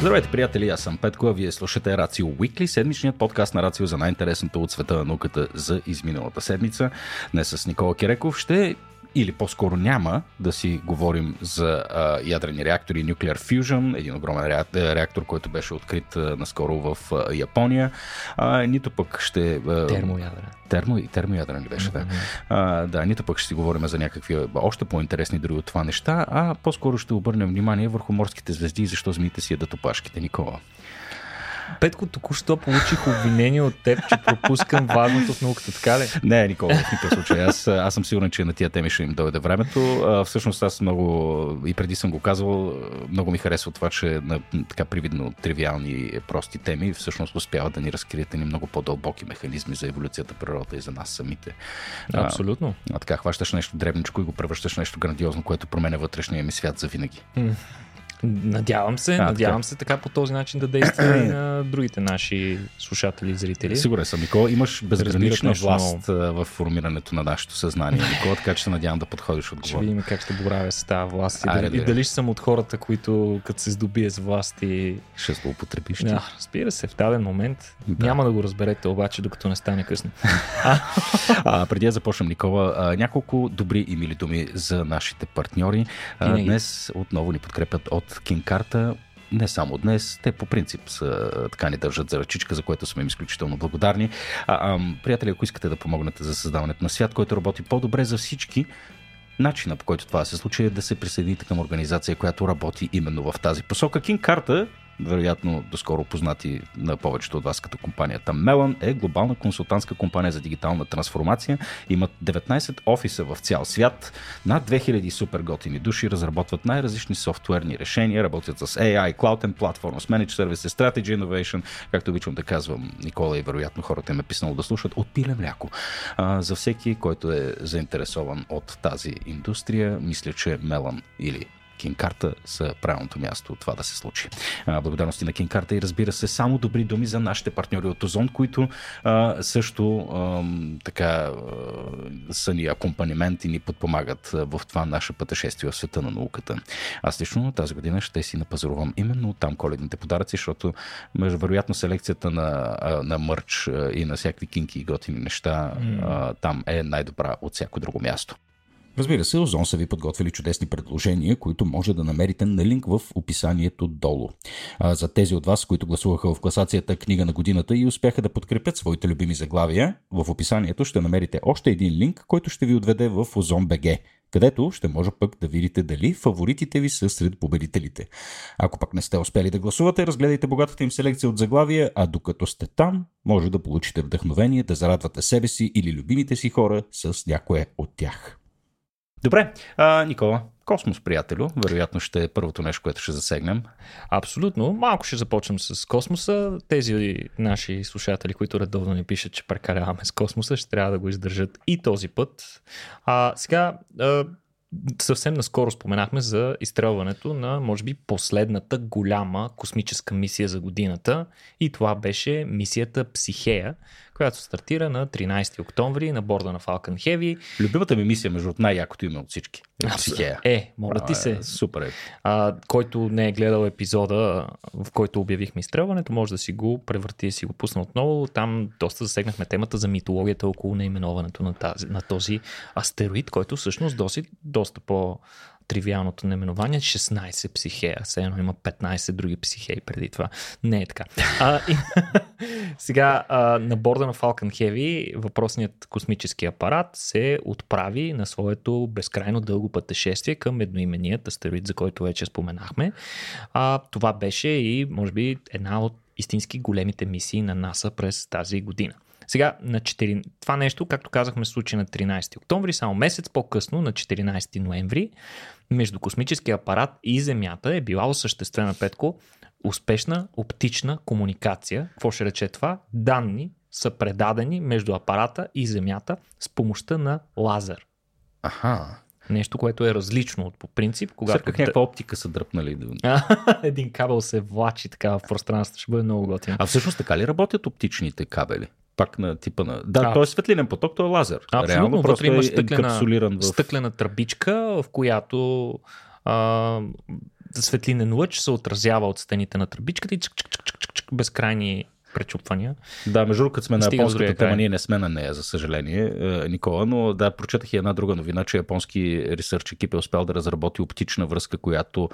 Здравейте, приятели, аз съм Петко, а вие слушате Рацио Уикли, седмичният подкаст на Рацио за най-интересното от света на науката за изминалата седмица. Днес с Никола Киреков ще или по-скоро няма да си говорим за а, ядрени реактори, Nuclear Fusion, един огромен реактор, който беше открит а, наскоро в а, Япония, а, нито пък ще... А, термоядрен. Термо, термоядрен ли беше, mm-hmm. да. А, да, нито пък ще си говорим за някакви още по-интересни дори от това неща, а по-скоро ще обърнем внимание върху морските звезди и защо змиите си ядат опашките, Никола. Петко, току-що получих обвинение от теб, че пропускам важното в науката, така ли? Не, Никола, в никакъв случай. Аз, аз съм сигурен, че на тия теми ще им дойде времето. А, всъщност аз много, и преди съм го казвал, много ми харесва това, че на така привидно тривиални прости теми всъщност успяват да ни разкрият ни много по-дълбоки механизми за еволюцията, природа и за нас самите. Абсолютно. А, а така, хващаш нещо дребничко и го превръщаш нещо грандиозно, което променя вътрешния ми свят за винаги. Надявам се, а, надявам така. се така по този начин да действа и на другите наши слушатели и зрители. Сигурен съм, Никола. Имаш безгранична власт в формирането на нашето съзнание, Никола, така че се надявам да подходиш отговорно. Ще видим как ще боравя с тази власт и, дали, и дали ще съм от хората, които като се здобие с власт и... Ще злоупотребиш. Да, разбира се, в даден момент. Да. Няма да го разберете обаче, докато не стане късно. а, преди да започнем, Никола, а, няколко добри и мили думи за нашите партньори. А, днес отново ни подкрепят от Кинкарта не само днес, те по принцип са, така ни държат за ръчичка, за което сме им изключително благодарни. А, а, приятели, ако искате да помогнете за създаването на свят, който работи по-добре за всички, начина по който това се случи е да се присъедините към организация, която работи именно в тази посока. Кинкарта вероятно доскоро познати на повечето от вас като компанията Melon, е глобална консултантска компания за дигитална трансформация. Имат 19 офиса в цял свят. Над 2000 супер готини души разработват най-различни софтуерни решения, работят с AI, Cloud and Platform, Managed Services, Strategy Innovation, както обичам да казвам, Никола и вероятно хората им е писано да слушат, от пиле мляко. А, за всеки, който е заинтересован от тази индустрия, мисля, че Melon или Кинкарта са правилното място това да се случи. Благодарности на Кинкарта и разбира се само добри думи за нашите партньори от Озон, които а, също а, така а, са ни акомпанемент и ни подпомагат в това наше пътешествие в света на науката. Аз лично тази година ще си напазарувам именно там коледните подаръци, защото вероятно селекцията на, на мърч и на всякакви кинки и готини неща mm. там е най-добра от всяко друго място. Разбира се, Озон са ви подготвили чудесни предложения, които може да намерите на линк в описанието долу. А за тези от вас, които гласуваха в класацията Книга на годината и успяха да подкрепят своите любими заглавия, в описанието ще намерите още един линк, който ще ви отведе в Озон БГ, където ще може пък да видите дали фаворитите ви са сред победителите. Ако пък не сте успели да гласувате, разгледайте богатата им селекция от заглавия, а докато сте там, може да получите вдъхновение да зарадвате себе си или любимите си хора с някое от тях. Добре, а, Никола, космос, приятелю, вероятно ще е първото нещо, което ще засегнем. Абсолютно. Малко ще започнем с космоса. Тези наши слушатели, които редовно ни пишат, че прекаляваме с космоса, ще трябва да го издържат и този път. А, сега, а, съвсем наскоро споменахме за изстрелването на, може би, последната голяма космическа мисия за годината и това беше мисията Психея, която стартира на 13 октомври на борда на Falcon Heavy. Любимата ми мисия, между от най-якото име от всички. Е, Психея. Е, моля ти се. Е, супер е. А, който не е гледал епизода, в който обявихме изстрелването, може да си го превърти и си го пусна отново. Там доста засегнахме темата за митологията около наименоването на, тази, на този астероид, който всъщност доси, доста по тривиалното наименование 16 психея. Все едно има 15 други психеи преди това. Не е така. А, и, сега а, на борда на Falcon Heavy въпросният космически апарат се отправи на своето безкрайно дълго пътешествие към едноименият астероид, за който вече споменахме. А, това беше и може би една от истински големите мисии на НАСА през тази година. Сега, на 4... това нещо, както казахме, се случи на 13 октомври, само месец по-късно, на 14 ноември, между космическия апарат и Земята е била осъществена, Петко, успешна оптична комуникация. Какво ще рече това? Данни са предадени между апарата и Земята с помощта на лазер. Аха. Нещо, което е различно от по принцип. Когато... Как някаква оптика са дръпнали. Един кабел се влачи така в пространството. Ще бъде много готин. А всъщност така ли работят оптичните кабели? Пак на типа на... Да, а, той е светлинен поток, той е лазер. Абсолютно, Реално, просто има е стъклена, в... стъклена тръбичка, в която а, светлинен лъч се отразява от стените на тръбичката и чик, чик, чик, чик, чик, безкрайни пречупвания. Да, между другото, сме на японската тема, ние не сме на нея, за съжаление, Никола, но да, прочетах и една друга новина, че японски ресърч екип е успял да разработи оптична връзка, която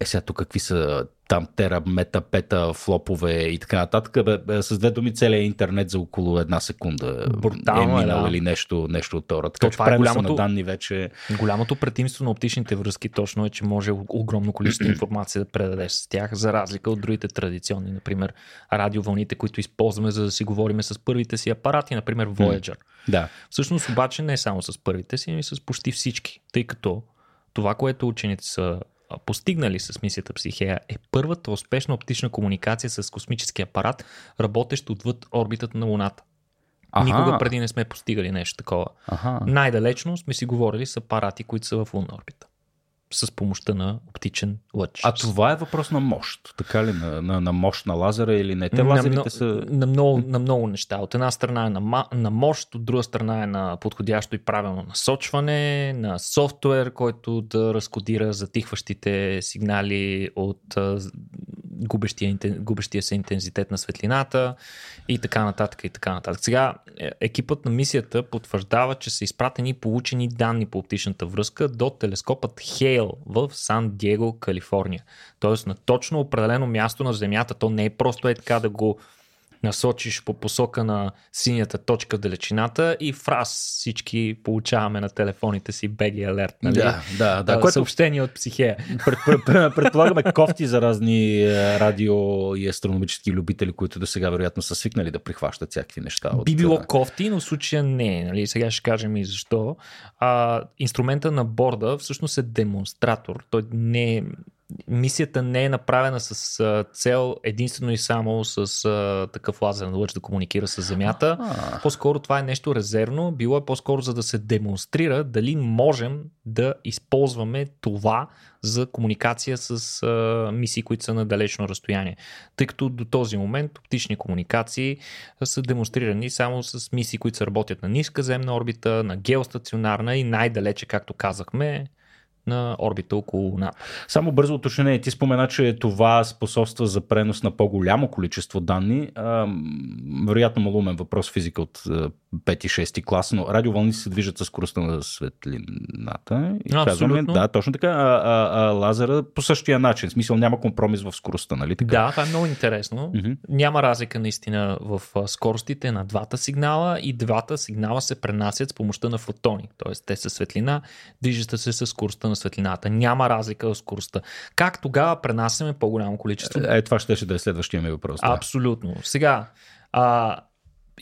е сега тук какви са там тера, мета, пета, флопове и така нататък. Бе, с две думи целият интернет за около една секунда Брутално, е минал да. или нещо, нещо от това. Така че е голямото, на данни вече... Голямото предимство на оптичните връзки точно е, че може огромно количество информация да предадеш с тях, за разлика от другите традиционни, например радиовълните, които използваме за да си говорим с първите си апарати, например Voyager. Да. Всъщност обаче не само с първите си, но и с почти всички, тъй като това, което учените са постигнали с мисията Психея е първата успешна оптична комуникация с космически апарат, работещ отвъд орбитата на Луната. Аха. Никога преди не сме постигали нещо такова. Аха. Най-далечно сме си говорили с апарати, които са в лунна орбита с помощта на оптичен лъч. А това е въпрос на мощ, така ли? На, на, на мощ на лазера или не? Те лазерите на, са... На много, на много неща. От една страна е на, на мощ, от друга страна е на подходящо и правилно насочване, на софтуер, който да разкодира затихващите сигнали от губещия, губещия се интензитет на светлината и така нататък и така нататък. Сега е, екипът на мисията потвърждава, че са изпратени получени данни по оптичната връзка до телескопът Хейл в Сан Диего, Калифорния. Тоест на точно определено място на Земята. То не е просто е така да го насочиш по посока на синята точка в далечината и фраз всички получаваме на телефоните си BG Alert. Нали? Да, да, да. Което... Съобщение от психея. Пред, пред, пред, предполагаме кофти за разни е, радио и астрономически любители, които до сега вероятно са свикнали да прихващат всякакви неща. От... Би било кофти, но в случая не. Нали? Сега ще кажем и защо. А, инструмента на борда всъщност е демонстратор. Той не е мисията не е направена с а, цел единствено и само с а, такъв лазерен лъч да комуникира с Земята. А-а. По-скоро това е нещо резервно. Било е по-скоро за да се демонстрира дали можем да използваме това за комуникация с а, мисии, които са на далечно разстояние. Тъй като до този момент оптични комуникации са демонстрирани само с мисии, които са работят на ниска земна орбита, на геостационарна и най-далече, както казахме, на орбита около Луната. Само бързо уточнение. Ти спомена, че това способства за пренос на по-голямо количество данни. А, вероятно малумен въпрос физика от 5-6 клас, но радиовълни се движат с скоростта на светлината. И. Казваме, да, точно така. А, а, а, лазера по същия начин. В смисъл няма компромис в скоростта, нали така? Да, това е много интересно. Mm-hmm. Няма разлика наистина в скоростите на двата сигнала и двата сигнала се пренасят с помощта на фотони. Тоест те са светлина, движат се с скоростта на светлината. Няма разлика в скоростта. Как тогава пренасяме по-голямо количество? Е, това ще да е следващия ми въпрос. Да. Абсолютно. Сега, а,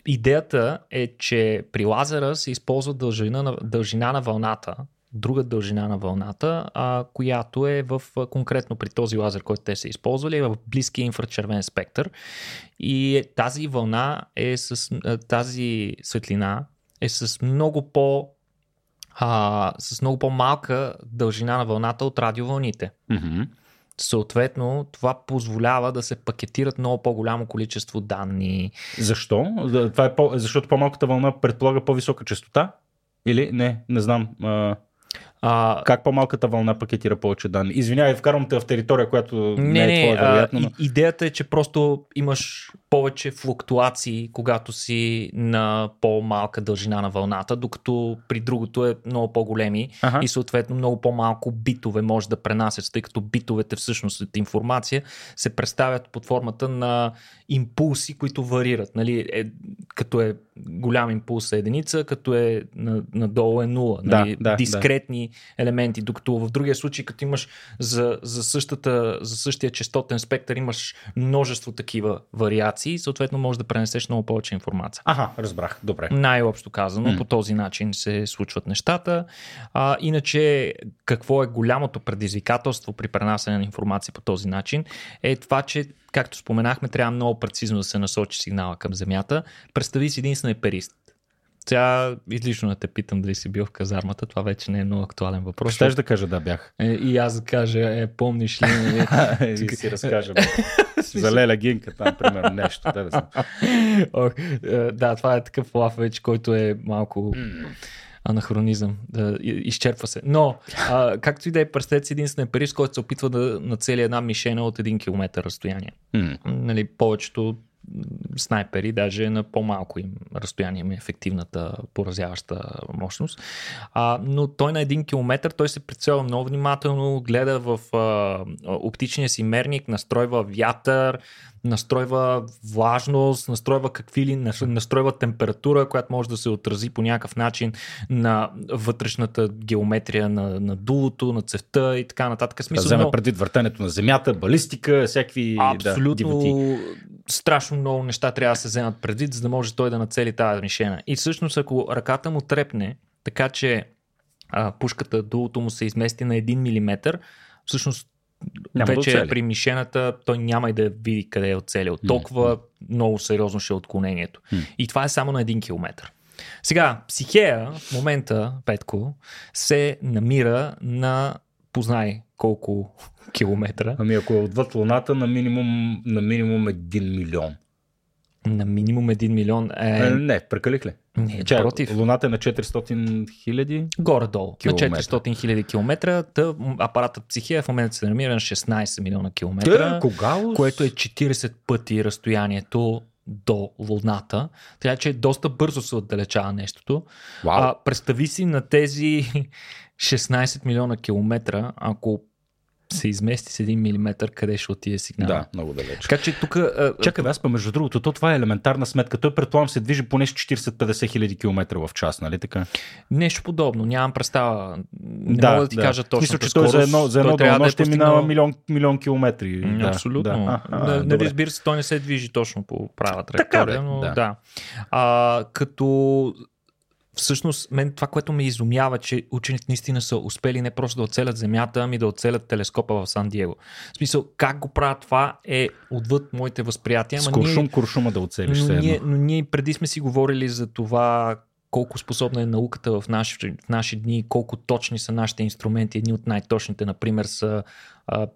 идеята е, че при лазера се използва дължина на, дължина на вълната, друга дължина на вълната, а, която е в конкретно при този лазер, който те са използвали, е в близкия инфрачервен спектър. И тази вълна е с тази светлина е с много по а, с много по-малка дължина на вълната от радиовълните. Mm-hmm. Съответно, това позволява да се пакетират много по-голямо количество данни. Защо? Това е по... Защото по-малката вълна предполага по-висока частота? Или не, не знам. А... А, как по-малката вълна пакетира повече данни? Извинявай, вкарвам те в територия, която не, не е твоя, вероятно. Но... Идеята е, че просто имаш повече флуктуации, когато си на по-малка дължина на вълната, докато при другото е много по-големи ага. и съответно много по-малко битове може да пренасят, тъй като битовете всъщност от информация се представят под формата на импулси, които варират. Нали? Е, като е голям импулс е единица, като е надолу е нула. Нали? Да, да, Дискретни. Елементи, докато в другия случай, като имаш за, за, същата, за същия частотен спектър, имаш множество такива вариации съответно можеш да пренесеш много повече информация. Ага, разбрах. Добре. Най-общо казано, mm. по този начин се случват нещата. А, иначе, какво е голямото предизвикателство при пренасене на информация по този начин? Е това, че както споменахме, трябва много прецизно да се насочи сигнала към Земята. Представи си един снайперист. Сега излишно да те питам дали си бил в казармата, това вече не е много актуален въпрос. Щеш да кажа да бях. Е, и аз да кажа, е, помниш ли? и си разкажа. За Леля Гинка там, примерно, нещо. Да, да, Ох, е, да, това е такъв лаф вече, който е малко... Анахронизъм. Да, изчерпва се. Но, а, както и да е, представете си един снайперист, който се опитва да нацели една мишена от един километър разстояние. Нали, повечето снайпери, даже на по-малко им разстояние ми е ефективната поразяваща мощност. А, но той на един километр, той се прицелва много внимателно, гледа в а, оптичния си мерник, настройва вятър, настройва влажност, настройва какви ли, настройва температура, която може да се отрази по някакъв начин на вътрешната геометрия на, на дулото, на цевта и така нататък. Смисъл, да вземе но... предвид въртането на земята, балистика, всякакви Абсолютно да, страшно много неща трябва да се вземат предвид, за да може той да нацели тази мишена. И всъщност, ако ръката му трепне, така че а, пушката, дулото му се измести на 1 мм, всъщност няма вече да при мишената той няма и да види къде е оцелил. Толкова mm. много сериозно ще е отклонението. Mm. И това е само на 1 км. Сега, Психея в момента, Петко, се намира на познай колко километра. Ами ако е отвъд Луната, на минимум, на минимум 1 милион. На минимум 1 милион е... Не, не прекалих ли? Не, Ча, против. Луната е на 400 хиляди? Горе-долу. На 400 хиляди километра. Та, апаратът Психия в момента се намира на 16 милиона километра. Те, кога? Което е 40 пъти разстоянието до Луната. Така че доста бързо се отдалечава нещото. А, представи си на тези 16 милиона километра, ако се измести с 1 мм, къде ще отиде сигнал. Да, много далеч. Така че тук. Чакай, аз па между другото, то това е елементарна сметка. Той предполагам се движи поне 40-50 хиляди километра в час, нали така? Нещо подобно, нямам представа. Не да, мога да ти да. кажа точно. Мисля, че той за едно, за едно дълно да ще постигнал... минава милион, милион километри. Да, Абсолютно. Да. А, а, нали, разбира се, той не се движи точно по права траектория, но да. да. А, като всъщност, мен това, което ме изумява, че учените наистина са успели не просто да оцелят Земята, ами да оцелят телескопа в Сан Диего. В смисъл, как го правят това е отвъд моите възприятия. С куршум, ние, куршума да оцелиш. Но ние, но ние преди сме си говорили за това колко способна е науката в наши, в наши дни, колко точни са нашите инструменти. Едни от най-точните, например, са а,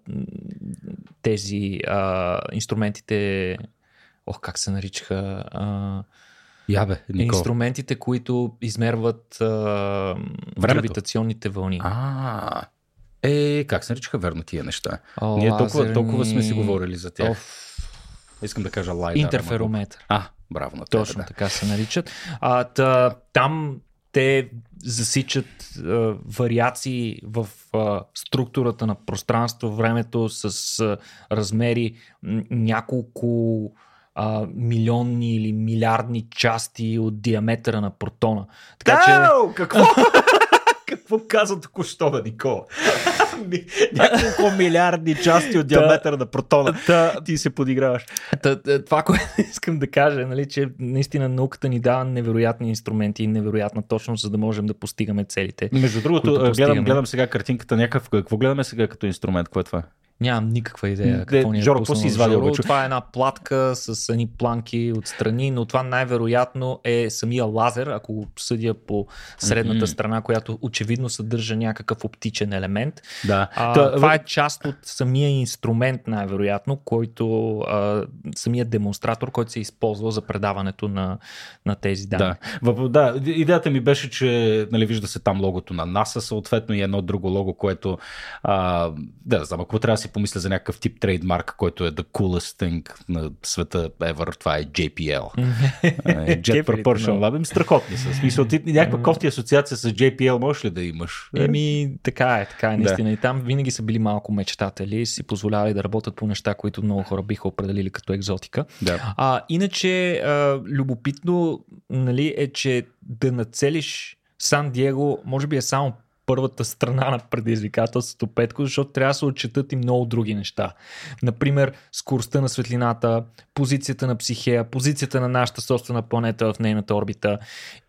тези а, инструментите, ох, как се наричаха, а, я бе, Никол. Инструментите, които измерват а, гравитационните вълни. А, е, как се наричаха верно тия неща? О, Ние толкова, толкова сме си говорили за тях. Оф. Искам да кажа лайдер. Интерферометър. А, браво на тебе, Точно да. така се наричат. А, та, там те засичат а, вариации в а, структурата на пространство, времето с а, размери няколко а, милионни или милиардни части от диаметъра на протона. Така да, че... какво? какво каза току-що, бе, Никола? Няколко милиардни части от диаметъра на протона. Та, ти се подиграваш. Та, това, което искам да кажа, нали, че наистина науката ни дава невероятни инструменти и невероятна точност, за да можем да постигаме целите. Между другото, гледам, гледам сега картинката някакъв. Какво гледаме сега като инструмент? Какво е това? Нямам никаква идея какво ни е Жоро, какво си извадил? Жоро, това е една платка с едни планки отстрани, но това най-вероятно е самия лазер, ако го съдя по средната mm-hmm. страна, която очевидно съдържа някакъв оптичен елемент. Да. А, Та, това е част от самия инструмент, най-вероятно, който а, самия демонстратор, който се използва за предаването на, на тези данни. Да. да, идеята ми беше, че нали, вижда се там логото на NASA, съответно и едно друго лого, което а, да, знам, ако трябва да си помисля за някакъв тип трейдмарк, който е the coolest thing на света ever, това е JPL. Jet Propulsion Lab. Страхотни са. Смисъл, ти някаква кофти асоциация с JPL можеш ли да имаш? Еми, така е, така е, наистина. Да. И там винаги са били малко мечтатели, си позволявали да работят по неща, които много хора биха определили като екзотика. Да. А, иначе, а, любопитно нали, е, че да нацелиш Сан Диего, може би е само първата страна на предизвикателството Петко, защото трябва да се отчитат и много други неща. Например, скоростта на светлината, позицията на психея, позицията на нашата собствена планета в нейната орбита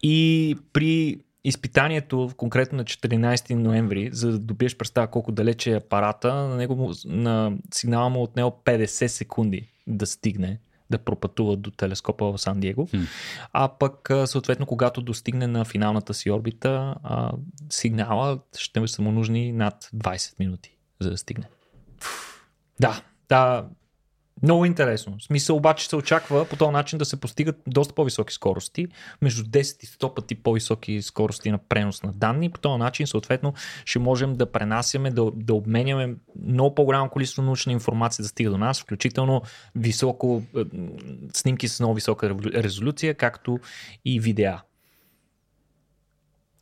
и при изпитанието, конкретно на 14 ноември, за да добиеш представа колко далече е апарата, на, него, на сигнала му от него 50 секунди да стигне да пропътуват до телескопа в Сан Диего. Hmm. А пък, съответно, когато достигне на финалната си орбита, сигнала ще са му нужни над 20 минути, за да стигне. Да, да, Много интересно. В смисъл обаче се очаква по този начин да се постигат доста по-високи скорости, между 10 и 100 пъти по-високи скорости на пренос на данни. По този начин съответно ще можем да пренасяме, да, да обменяме много по-голямо количество научна информация да стига до нас, включително високо, е, снимки с много висока резолюция, както и видеа.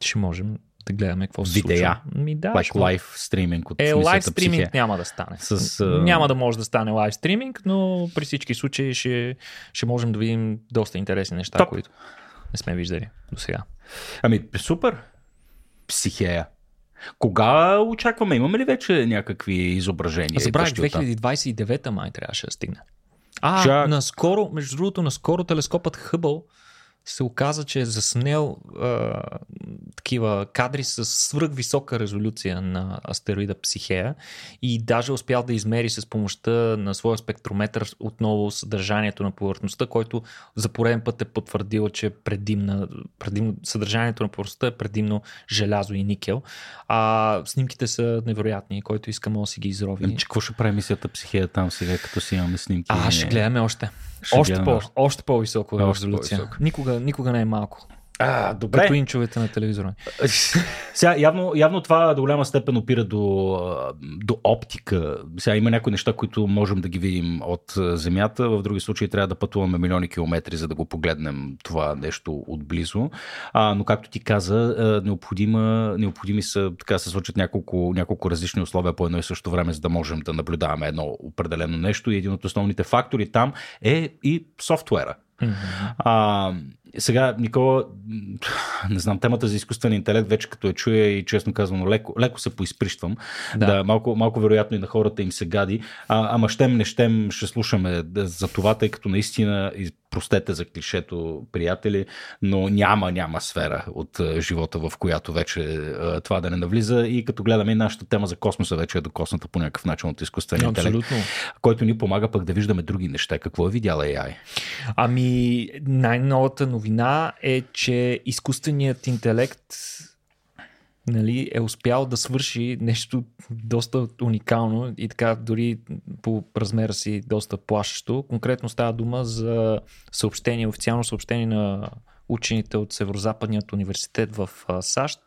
Ще можем да гледаме какво се случва. Ми, да, like лайв стриминг от Е, лайв стриминг няма да стане. С, uh... Няма да може да стане лайв стриминг, но при всички случаи ще, ще можем да видим доста интересни неща, Топ. които не сме виждали до сега. Ами, супер. Психея. Кога очакваме? Имаме ли вече някакви изображения? Забравих 2029 май трябваше да стигне. А, Чак... наскоро, между другото, наскоро телескопът Хъбъл се оказа, че е заснел а, такива кадри с свръхвисока резолюция на астероида Психея и даже успял да измери с помощта на своя спектрометър отново съдържанието на повърхността, който за пореден път е потвърдил, че предимна, предим, съдържанието на повърхността е предимно желязо и никел. А снимките са невероятни, който иска може да си ги изрови. Ами, какво ще прави мисията Психея там сега, като си имаме снимки? А, ще гледаме още. Ще още, по, още по-високо резолюция. Никога, никога не е малко. А, добре. Като инчовете на телевизора. Сега, явно, явно това до голяма степен опира до, до оптика. Сега има някои неща, които можем да ги видим от Земята. В други случаи трябва да пътуваме милиони километри, за да го погледнем това нещо отблизо. А, но както ти каза, необходима, необходими са, така се случат няколко, няколко различни условия по едно и също време, за да можем да наблюдаваме едно определено нещо. И един от основните фактори там е и софтуера. Mm-hmm. А, сега, Никола, не знам, темата за изкуствен интелект вече като я чуя и честно казвам, леко, леко се поизприщвам. Да. да малко, малко вероятно и на хората им се гади. А, ама щем, не щем, ще слушаме за това, тъй като наистина простете за клишето, приятели, но няма, няма сфера от uh, живота, в която вече uh, това да не навлиза. И като гледаме и нашата тема за космоса, вече е докосната по някакъв начин от изкуствения интелект, който ни помага пък да виждаме други неща. Какво е видяла AI? Ами, най-новата новина е, че изкуственият интелект нали, е успял да свърши нещо доста уникално и така дори по размера си доста плашещо. Конкретно става дума за съобщение, официално съобщение на учените от Северо-Западният университет в САЩ,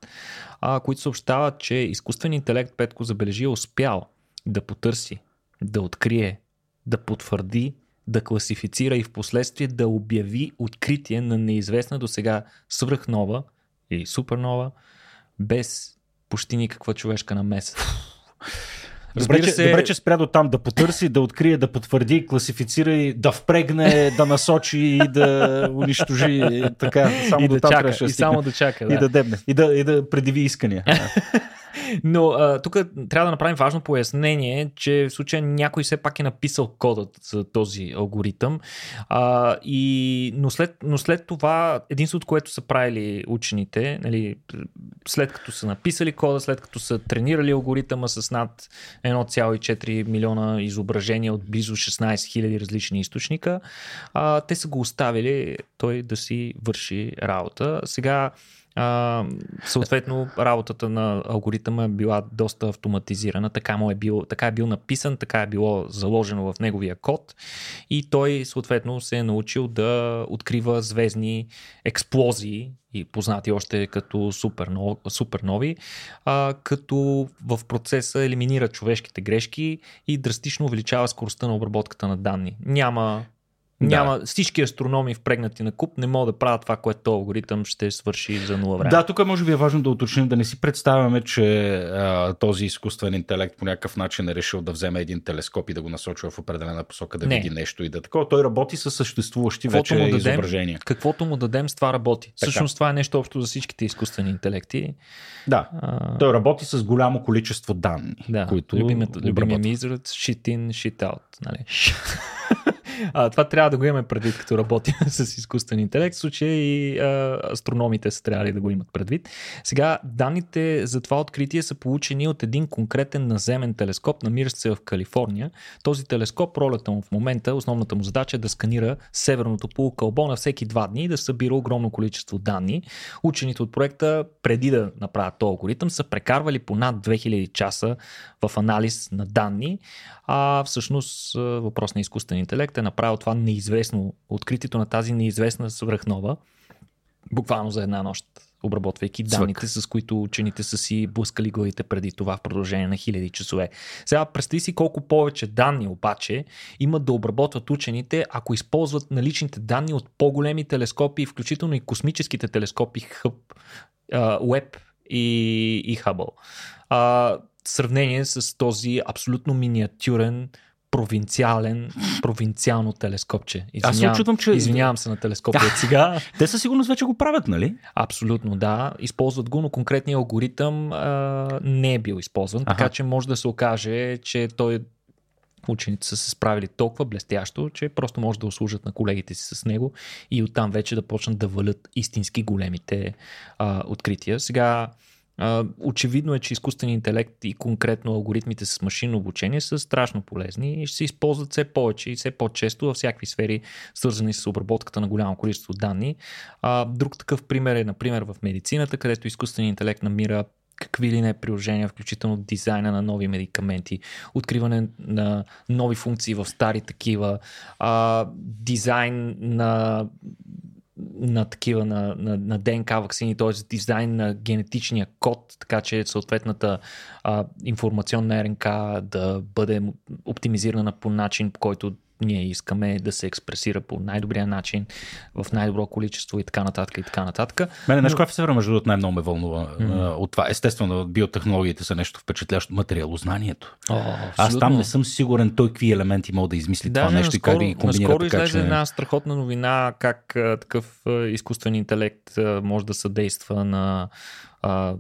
които съобщават, че изкуственият интелект Петко забележи е успял да потърси, да открие, да потвърди, да класифицира и в последствие да обяви откритие на неизвестна до сега свръхнова или супернова без почти никаква човешка намеса. Добре, че, се... добре, че спря до там да потърси, да открие, да потвърди, класифицира и да впрегне, да насочи и да унищожи. Така, само и до да там чака, и само да чака. Да. И да дебне. И да, и да предиви искания. Но тук трябва да направим важно пояснение, че в случая някой все пак е написал кодът за този алгоритъм. А, и, но, след, но след това, единството, което са правили учените, нали, след като са написали кода, след като са тренирали алгоритъма с над 1,4 милиона изображения от близо 16 000 различни източника, а, те са го оставили той да си върши работа. Сега а, съответно, работата на алгоритъма е била доста автоматизирана. Така, му е бил, така е бил написан, така е било заложено в неговия код и той съответно се е научил да открива звездни експлозии и познати още като супернови, супернови а, като в процеса елиминира човешките грешки и драстично увеличава скоростта на обработката на данни. Няма няма да. всички астрономи впрегнати на куп не могат да правят това, което този алгоритъм ще свърши за нула време. Да, тук може би е важно да уточним, да не си представяме, че а, този изкуствен интелект по някакъв начин е решил да вземе един телескоп и да го насочва в определена посока, да не. види нещо и да такова. Той работи с съществуващи каквото вече му дадем, изображения. Каквото му дадем, с това работи. Така. Всъщност това е нещо общо за всичките изкуствени интелекти. Да. А... Той работи с голямо количество данни, да. които. Любимият, любимият ми израз shit in, shit out. Нали? А, това трябва да го имаме предвид, като работим с изкуствен интелект. В случая и а, астрономите са трябвали да го имат предвид. Сега, данните за това откритие са получени от един конкретен наземен телескоп, намиращ се в Калифорния. Този телескоп, ролята му в момента, основната му задача е да сканира северното полукълбо на всеки два дни и да събира огромно количество данни. Учените от проекта, преди да направят този алгоритъм, са прекарвали по над 2000 часа в анализ на данни, а всъщност въпрос на изкуствен интелект е направил това неизвестно, откритието на тази неизвестна свръхнова, буквално за една нощ обработвайки данните, с които учените са си блъскали главите преди това в продължение на хиляди часове. Сега представи си колко повече данни обаче имат да обработват учените, ако използват наличните данни от по-големи телескопи, включително и космическите телескопи Хъб, Web и, и Hubble. А, сравнение с този абсолютно миниатюрен провинциален, провинциално телескопче. Извинявам, Аз се очудвам, че... Извинявам се на телескопа от сега. Те със сигурност вече го правят, нали? Абсолютно, да. Използват го, но конкретният алгоритъм а, не е бил използван, Аха. така че може да се окаже, че той учените са се справили толкова блестящо, че просто може да услужат на колегите си с него и оттам вече да почнат да валят истински големите а, открития. Сега очевидно е, че изкуственият интелект и конкретно алгоритмите с машинно обучение са страшно полезни и ще се използват все повече и все по-често във всякакви сфери, свързани с обработката на голямо количество данни. друг такъв пример е, например, в медицината, където изкуственият интелект намира какви ли не приложения, включително дизайна на нови медикаменти, откриване на нови функции в стари такива, а, дизайн на на такива на, на, на ДНК вакцини, т.е. дизайн на генетичния код, така че съответната а, информационна РНК да бъде оптимизирана по начин, по който ние искаме да се експресира по най-добрия начин, в най-добро количество и така нататък и така нататък. Мене нещо, което в между другото, най-много ме вълнува mm-hmm. от това. Естествено, биотехнологиите са нещо впечатляващо. Материалознанието. О, Аз там не съм сигурен той какви елементи мога да измисли да, това нещо наскоро, и как да ги комбинира. Наскоро така, излезе че... една страхотна новина как а, такъв а, изкуствен интелект а, може да съдейства на а,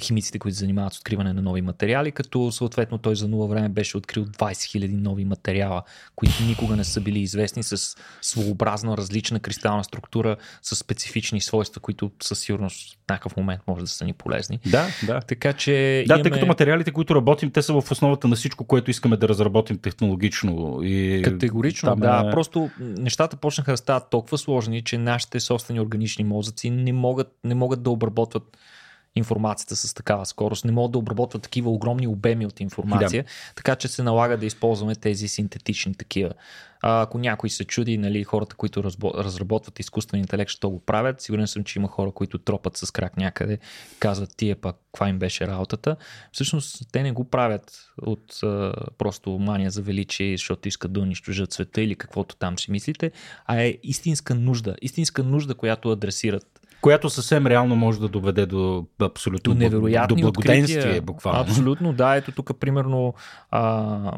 химиците, които се занимават с откриване на нови материали, като съответно той за нула време беше открил 20 000 нови материала, които никога не са били известни с своеобразна, различна кристална структура, с специфични свойства, които със сигурност в някакъв момент може да са ни полезни. Да, да. Така че. Да, имаме... тъй като материалите, които работим, те са в основата на всичко, което искаме да разработим технологично. И... Категорично, Там да. Е... Просто нещата почнаха да стават толкова сложни, че нашите собствени органични мозъци не могат, не могат да обработват информацията с такава скорост, не могат да обработват такива огромни обеми от информация, да. така че се налага да използваме тези синтетични такива. А, ако някой се чуди, нали, хората, които разработват изкуствен интелект, ще го правят, сигурен съм, че има хора, които тропат с крак някъде, казват тия пак каква им беше работата. Всъщност те не го правят от а, просто мания за величие, защото искат да унищожат света или каквото там си мислите, а е истинска нужда, истинска нужда, която адресират която съвсем реално може да доведе до абсолютно до невероятни до благоденствие, открития. буквално. Абсолютно, да. Ето тук, примерно, а,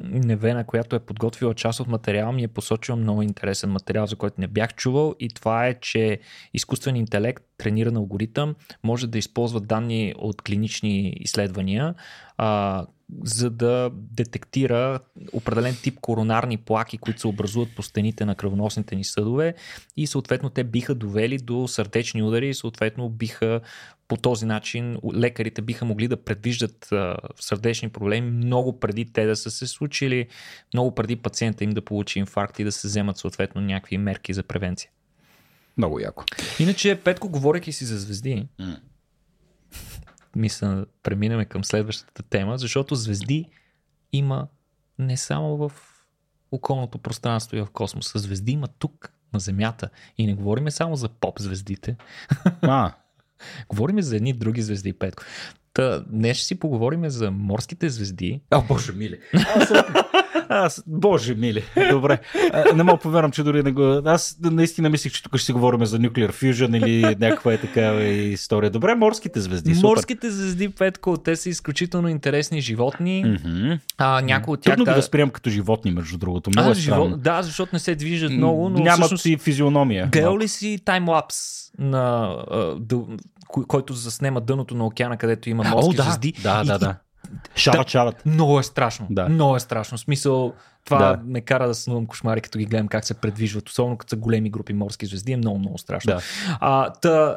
Невена, която е подготвила част от материал, ми е посочила много интересен материал, за който не бях чувал и това е, че изкуствен интелект, трениран алгоритъм, може да използва данни от клинични изследвания, а, за да детектира определен тип коронарни плаки, които се образуват по стените на кръвоносните ни съдове и съответно те биха довели до сърдечни удари и съответно биха по този начин лекарите биха могли да предвиждат а, сърдечни проблеми много преди те да са се случили, много преди пациента им да получи инфаркт и да се вземат съответно някакви мерки за превенция. Много яко. Иначе, Петко, говоряки си за звезди, mm мисля, преминем към следващата тема, защото звезди има не само в околното пространство и в космоса. Звезди има тук, на Земята. И не говориме само за поп звездите. А. говориме за едни други звезди, Петко. Та, днес ще си поговорим за морските звезди. О, боже миле. Аз, боже мили, добре. Не мога повярвам, че дори не го... Аз наистина мислих, че тук ще си говорим за Nuclear Fusion или някаква е такава история. Добре, морските звезди. Супер. Морските звезди, Петко, те са изключително интересни животни. Mm-hmm. А, някои от тях... Трудно да... ги възприемам като животни, между другото. Много а, е живот... Да, защото не се движат много, но Нямат всъщност... си физиономия. Гледал ли си таймлапс на който заснема дъното на океана, където има морски О, да. звезди. Да, и, да, да Шарат, шарат. Много е страшно. Да. Много е страшно. В смисъл, това Да. ме кара да сънувам кошмари, като ги гледам как се предвижват, особено като са големи групи морски звезди, е много, много страшно. Да. А, та,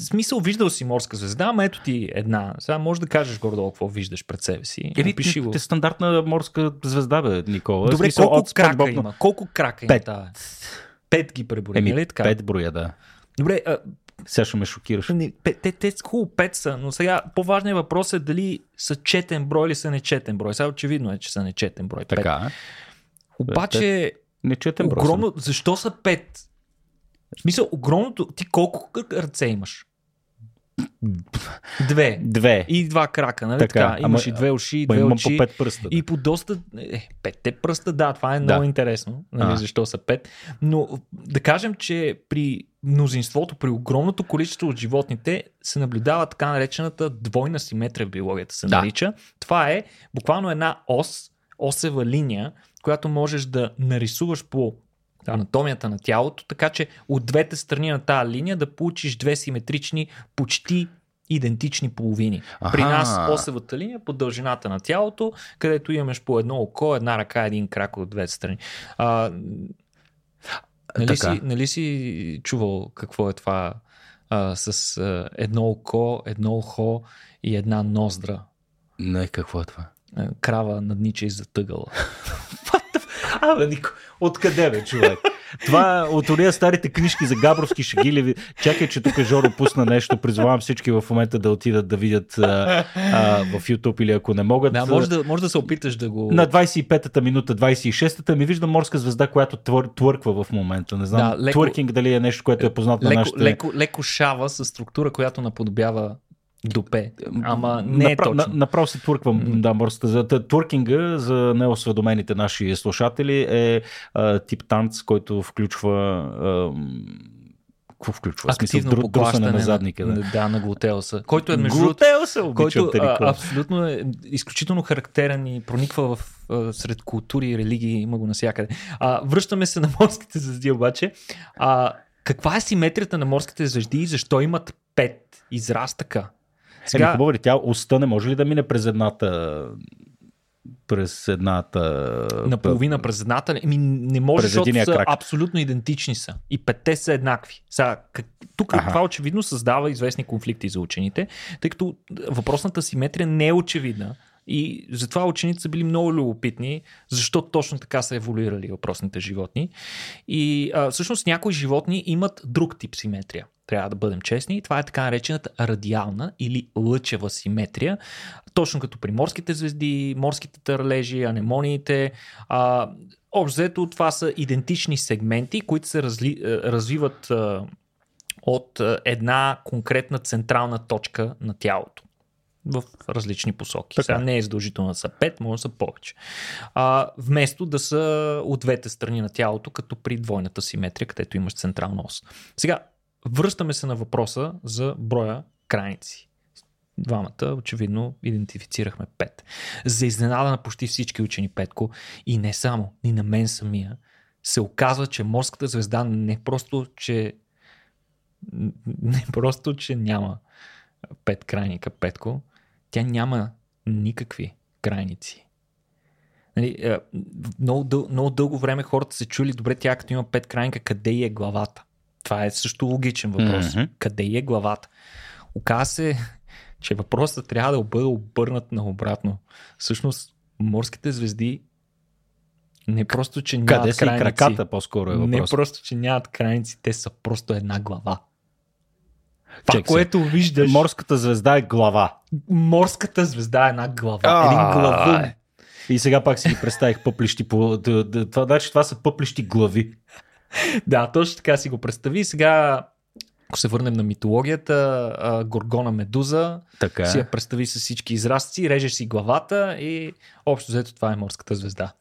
смисъл, виждал си морска звезда, ама ето ти една. Сега можеш да кажеш горе-долу какво виждаш пред себе си. Еми, Опиши ти, го. ти стандартна морска звезда, бе, Никола. Добре, смисъл, колко крака на- има? Колко крака има? Пет. Пет ги преброи, нали така? пет броя, да. Добре, а, Сега ще ме шокираш. не, пет, те, те хубаво пет са, но сега по-важният въпрос е дали са четен брой или са нечетен брой. Сега очевидно е, че са нечетен брой. Така, е. Обаче, не четем брой. огромно, защо са пет? В смисъл, огромното, ти колко ръце имаш? Две. Две. И два крака, нали Така, така? Имаш ама- и две уши, и две имам очи. по пет пръста. И по доста. Е, петте пръста, да, това е Да. много интересно. Нали, А. защо са пет. Но да кажем, че при мнозинството, при огромното количество от животните се наблюдава така наречената двойна симетрия в биологията се Да. нарича. Това е буквално една ос, осева линия, която можеш да нарисуваш по анатомията на тялото, така че от двете страни на тази линия да получиш две симетрични, почти идентични половини. Аха. При нас осевата линия е по дължината на тялото, където имаш по едно око, една ръка, един крак от двете страни. А, нали, Така. си, нали си чувал какво е това а, с а, едно око, едно ухо и една ноздра? Не, какво е това? А, крава наднича и затъгала. Абе, Нико, откъде бе, човек? Това от ония старите книжки за Габровски шагилеви. Чакай, че тук Жоро пусна нещо. Призовавам всички в момента да отидат да видят а, а, в YouTube или ако не могат. Да, може да, може да се опиташ да го... На 25-та минута, 26-та ми виждам морска звезда, която твър, твърква в момента. Не знам, Да, леко- твъркинг дали е нещо, което е познато на леко, нашите... леко, леко шава с структура, която наподобява дупе. Ама не е Направо, точно. на, направо се твърквам, да, морската за Твъркинга за неосведомените наши слушатели е а, тип танц, който включва а, какво включва? Смисъл, Активно друсане поклащане на задника. Да. да, на глутеуса. Който е между се обичам, който а, абсолютно е изключително характерен и прониква в а, сред култури и религии, има го навсякъде. А, връщаме се на морските звезди обаче. А, каква е симетрията на морските звезди и защо имат пет израстъка? Сега... Еми, хубаво ли, тя уста не може ли да мине през едната през едната... Наполовина през едната. Еми, не може, защото са крак. абсолютно идентични са. И петте са еднакви. Сега, как, тук Аха. това очевидно създава известни конфликти за учените, тъй като въпросната симетрия не е очевидна. И затова учените са били много любопитни, защо точно така са еволюирали въпросните животни. И а, всъщност някои животни имат друг тип симетрия. Трябва да бъдем честни. Това е така наречената радиална или лъчева симетрия. Точно като при морските звезди, морските търлежи, анемониите. А, общо взето това са идентични сегменти, които се разли, а, развиват а, от а, една конкретна централна точка на тялото в различни посоки. Така. Сега не е задължително да са 5, може да са повече. А, вместо да са от двете страни на тялото, като при двойната симетрия, където имаш централна ос. Сега, връщаме се на въпроса за броя крайници. Двамата, очевидно, идентифицирахме 5. За изненада на почти всички учени Петко и не само, и на мен самия, се оказва, че морската звезда не просто, че не просто, че няма пет крайника Петко, тя няма никакви крайници. Нали, е, много, дъл, много дълго време хората се чули, добре, тя като има пет крайника, къде е главата? Това е също логичен въпрос. Мгм. Къде е главата? Оказва се, че въпросът трябва да бъде обърнат наобратно. Всъщност, морските звезди не просто, че нямат Къде и крайници, краката, по-скоро е не въпрос. просто, че нямат крайници, те са просто една глава. Това, Чек се. което виждаш, Морската звезда е глава. морската звезда е една глава. А, един главун. И сега пак си ги представих пъплищи по... Това, значи това са пъплищи глави. Да, точно така си го представи. Сега, ако се върнем на митологията, а, Горгона Медуза, Така си я представи с всички израсти, режеш си главата и общо взето това е морската звезда.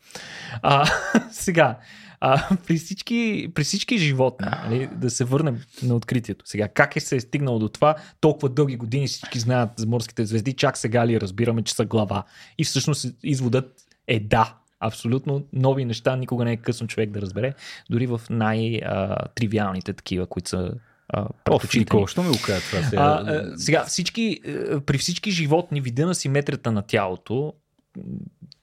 А, сега, а, при, всички, при всички животни, нали, да се върнем на откритието. Сега, как е се е стигнало до това? Толкова дълги години всички знаят за морските звезди, чак сега ли разбираме, че са глава? И всъщност изводът е да. Абсолютно нови неща, никога не е късно човек да разбере, дори в най-тривиалните такива, които са пред Никола, що ми го кажа това сега? А, а, сега всички, при всички животни вида на симетрията на тялото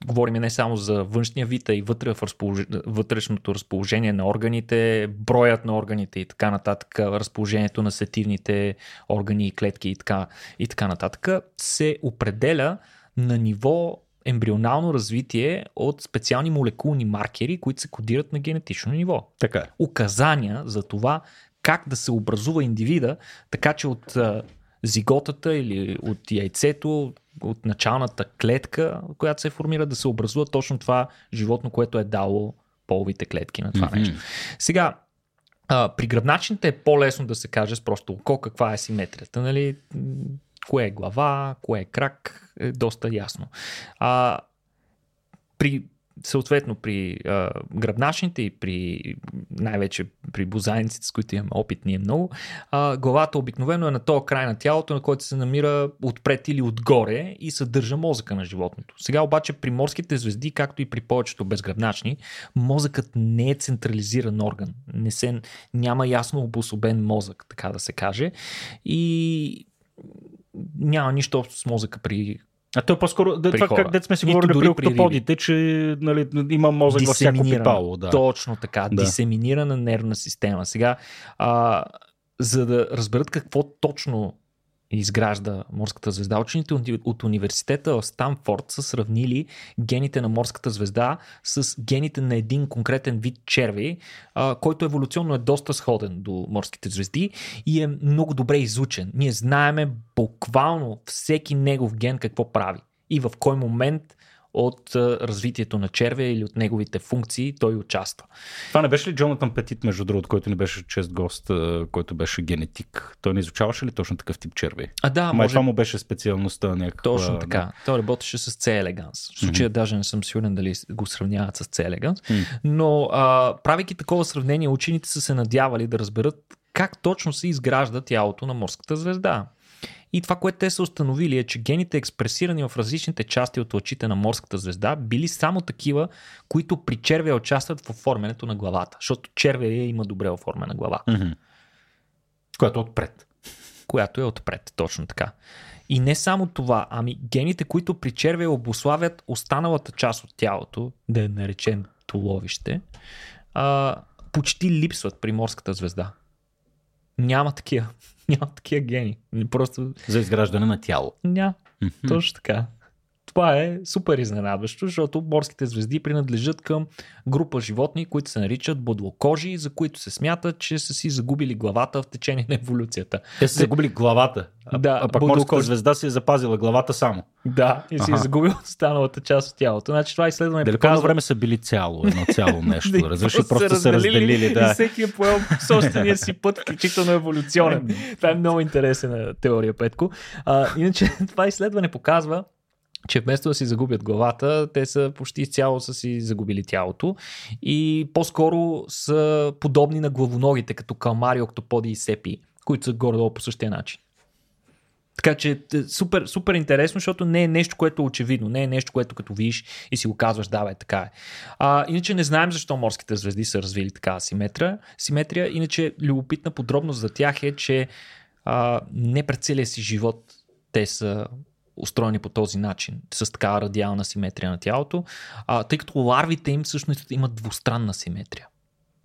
говорим не само за външния вид, а и вътре в разполож... вътрешното разположение на органите, броят на органите и така нататък, разположението на сетивните органи и клетки и така, и така нататък, се определя на ниво ембрионално развитие от специални молекулни маркери, които се кодират на генетично ниво. Така е. Указания за това как да се образува индивида, така че от зиготата или от яйцето, от началната клетка, която се формира, да се образува точно това животно, което е дало половите клетки на това mm-hmm. нещо. Сега, а, при гръбначните е по-лесно да се каже с просто око каква е симетрията. Нали? Кое е глава, кое е крак, е доста ясно. А, при съответно при а, гръбначните и при най-вече при бозайниците, с които имаме опит ние много, а, главата обикновено е на този край на тялото, на който се намира отпред или отгоре и съдържа мозъка на животното. Сега обаче при морските звезди, както и при повечето безгръбначни, мозъкът не е централизиран орган. Не се, няма ясно обособен мозък, така да се каже. И няма нищо общо с мозъка при а то е по-скоро, да, това как сме си говорили при октоподите, че нали, има мозък във всяко пипало. Да. Точно така, да. дисеминирана нервна система. Сега, а, за да разберат какво точно изгражда морската звезда. Учените от университета в Станфорд са сравнили гените на морската звезда с гените на един конкретен вид черви, който еволюционно е доста сходен до морските звезди и е много добре изучен. Ние знаеме буквално всеки негов ген какво прави и в кой момент от развитието на червя или от неговите функции той участва. Това не беше ли Джонатан Петит, между другото, който не беше чест гост, който беше генетик? Той не изучаваше ли точно такъв тип черви? А да, Май може... това му беше специалността някаква. Точно така. Да. Той работеше с C елеганс. В случая mm-hmm. даже не съм сигурен дали го сравняват с C елеганс. Mm-hmm. Но а, правейки такова сравнение, учените са се надявали да разберат как точно се изгражда тялото на морската звезда. И това, което те са установили е, че гените експресирани в различните части от лъчите на морската звезда били само такива, които при червия участват в оформянето на главата. Защото червия има добре оформена глава. Mm-hmm. Която е отпред. Която е отпред, точно така. И не само това, ами гените, които при червия обославят останалата част от тялото, да е наречем туловище, а, почти липсват при морската звезда. Няма такива. Няма такива гени. Просто... За изграждане на тяло. Няма. Mm-hmm. Точно така. Това е супер изненадващо, защото морските звезди принадлежат към група животни, които се наричат бодлокожи, за които се смята, че са си загубили главата в течение на еволюцията. Те са загубили главата, а, да, а пък бодлокож... морската звезда си е запазила главата само. Да, и си е загубила останалата част от тялото. Значи това изследване Дали показва... време са били цяло, едно цяло нещо. Разреши, просто са, се разделили. Да. И всеки е поел собствения си път, включително еволюционен. това е много интересна теория, Петко. А, иначе това изследване показва, че вместо да си загубят главата, те са почти изцяло са си загубили тялото и по-скоро са подобни на главоногите, като калмари, октоподи и сепи, които са горе-долу по същия начин. Така че е, супер, супер интересно, защото не е нещо, което е очевидно, не е нещо, което като видиш и си го казваш, да, бе, така е. А, иначе не знаем защо морските звезди са развили такава симетрия. симетрия. Иначе любопитна подробност за тях е, че а, не пред целия си живот те са устроени по този начин, с такава радиална симетрия на тялото, а, тъй като ларвите им всъщност имат двустранна симетрия.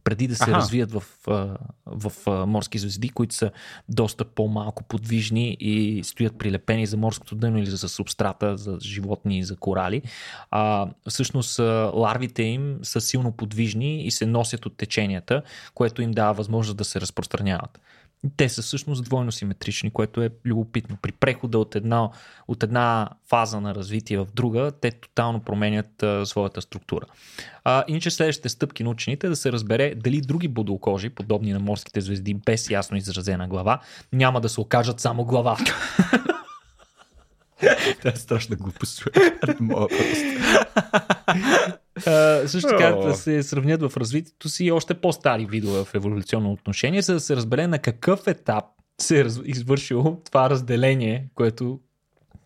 Преди да се Аха. развият в, в, в морски звезди, които са доста по-малко подвижни и стоят прилепени за морското дъно или за субстрата, за животни и за корали, а, всъщност ларвите им са силно подвижни и се носят от теченията, което им дава възможност да се разпространяват те са всъщност двойно симетрични, което е любопитно. При прехода от една, от една фаза на развитие в друга, те тотално променят а, своята структура. А, иначе следващите стъпки на учените е да се разбере дали други будолкожи, подобни на морските звезди, без ясно изразена глава, няма да се окажат само глава. Това е страшна глупост. Мога просто. Също така да се сравнят в развитието си още по-стари видове в еволюционно отношение, за да се разбере на какъв етап се е извършило това разделение, което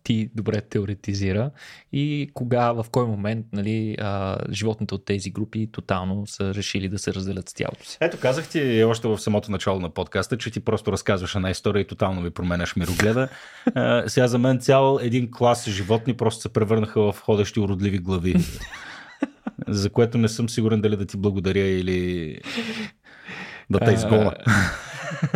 ти добре теоретизира и кога, в кой момент нали, а, животните от тези групи тотално са решили да се разделят с тялото си. Ето казах ти още в самото начало на подкаста, че ти просто разказваш една история и тотално ми променяш мирогледа. а, сега за мен цял един клас животни просто се превърнаха в ходещи уродливи глави. За което не съм сигурен дали да ти благодаря или да те изгоня.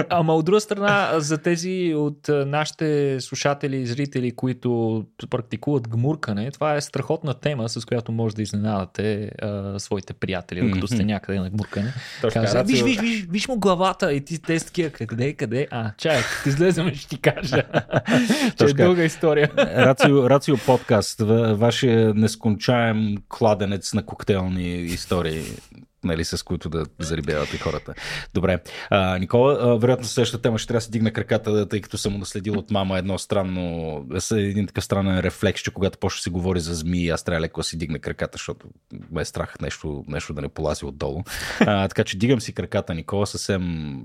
Ама от друга страна, за тези от нашите слушатели и зрители, които практикуват гмуркане, това е страхотна тема, с която може да изненадате а, своите приятели, докато сте някъде на гмуркане. Казва, виж, виж, виж, виж му главата и ти те такива, къде, къде? А, чай, ти излезем ще ти кажа. че е дълга история. Рацио, Рацио подкаст, вашия нескончаем кладенец на коктейлни истории нали, с които да зарибявате хората. Добре. А, Никола, а, вероятно следващата тема ще трябва да се дигна краката, тъй като съм наследил от мама едно странно, един такъв странен рефлекс, че когато почне се говори за змии, аз трябва леко да си дигна краката, защото ме е страх нещо, нещо да не полази отдолу. А, така че дигам си краката, Никола, съвсем...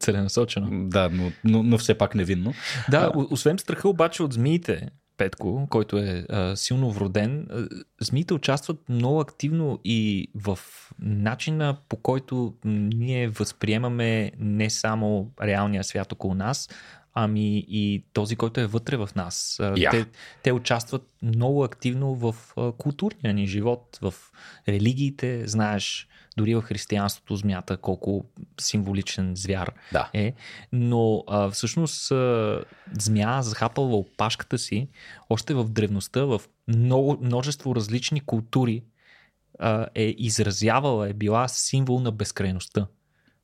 Целенасочено. Да, но, но, но все пак невинно. Да, а... освен страха обаче от змиите, Петко, който е а, силно вроден, змиите участват много активно и в начина по който ние възприемаме не само реалния свят около нас, ами и този, който е вътре в нас. Yeah. Те, те участват много активно в културния ни живот, в религиите, знаеш, дори в християнството змята колко символичен звяр да. е. Но а, всъщност а, змия захапала опашката си още в древността, в много, множество различни култури а, е изразявала, е била символ на безкрайността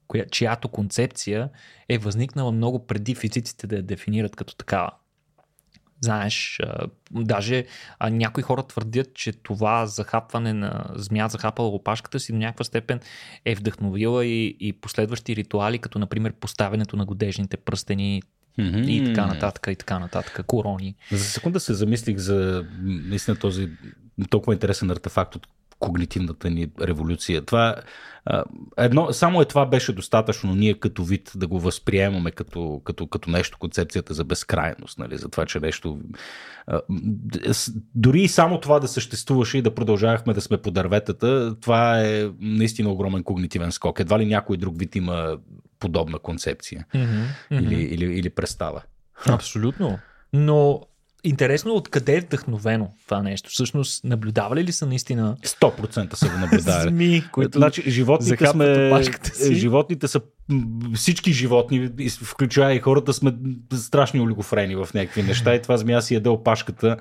коя, чиято концепция е възникнала много преди физиците да я дефинират като такава. Знаеш, даже някои хора твърдят, че това захапване на змия, захапала опашката си до някаква степен е вдъхновила и, и последващи ритуали, като например поставянето на годежните пръстени mm-hmm. и така нататък, и така нататък, корони. За секунда се замислих за наистина този толкова интересен артефакт от когнитивната ни революция. Това, едно, само е това беше достатъчно ние като вид да го възприемаме като, като, като нещо, концепцията за безкрайност, нали, за това, че нещо... Дори и само това да съществуваше и да продължавахме да сме по дърветата, това е наистина огромен когнитивен скок. Едва ли някой друг вид има подобна концепция mm-hmm, mm-hmm. Или, или, или представа. Абсолютно. Но Интересно откъде е вдъхновено това нещо. Всъщност, наблюдавали ли са наистина 100% са го наблюдавали. Зми, които значи, животните, сме, си. животните са всички животни, включая и хората, сме страшни олигофрени в някакви неща и това змия си яде опашката.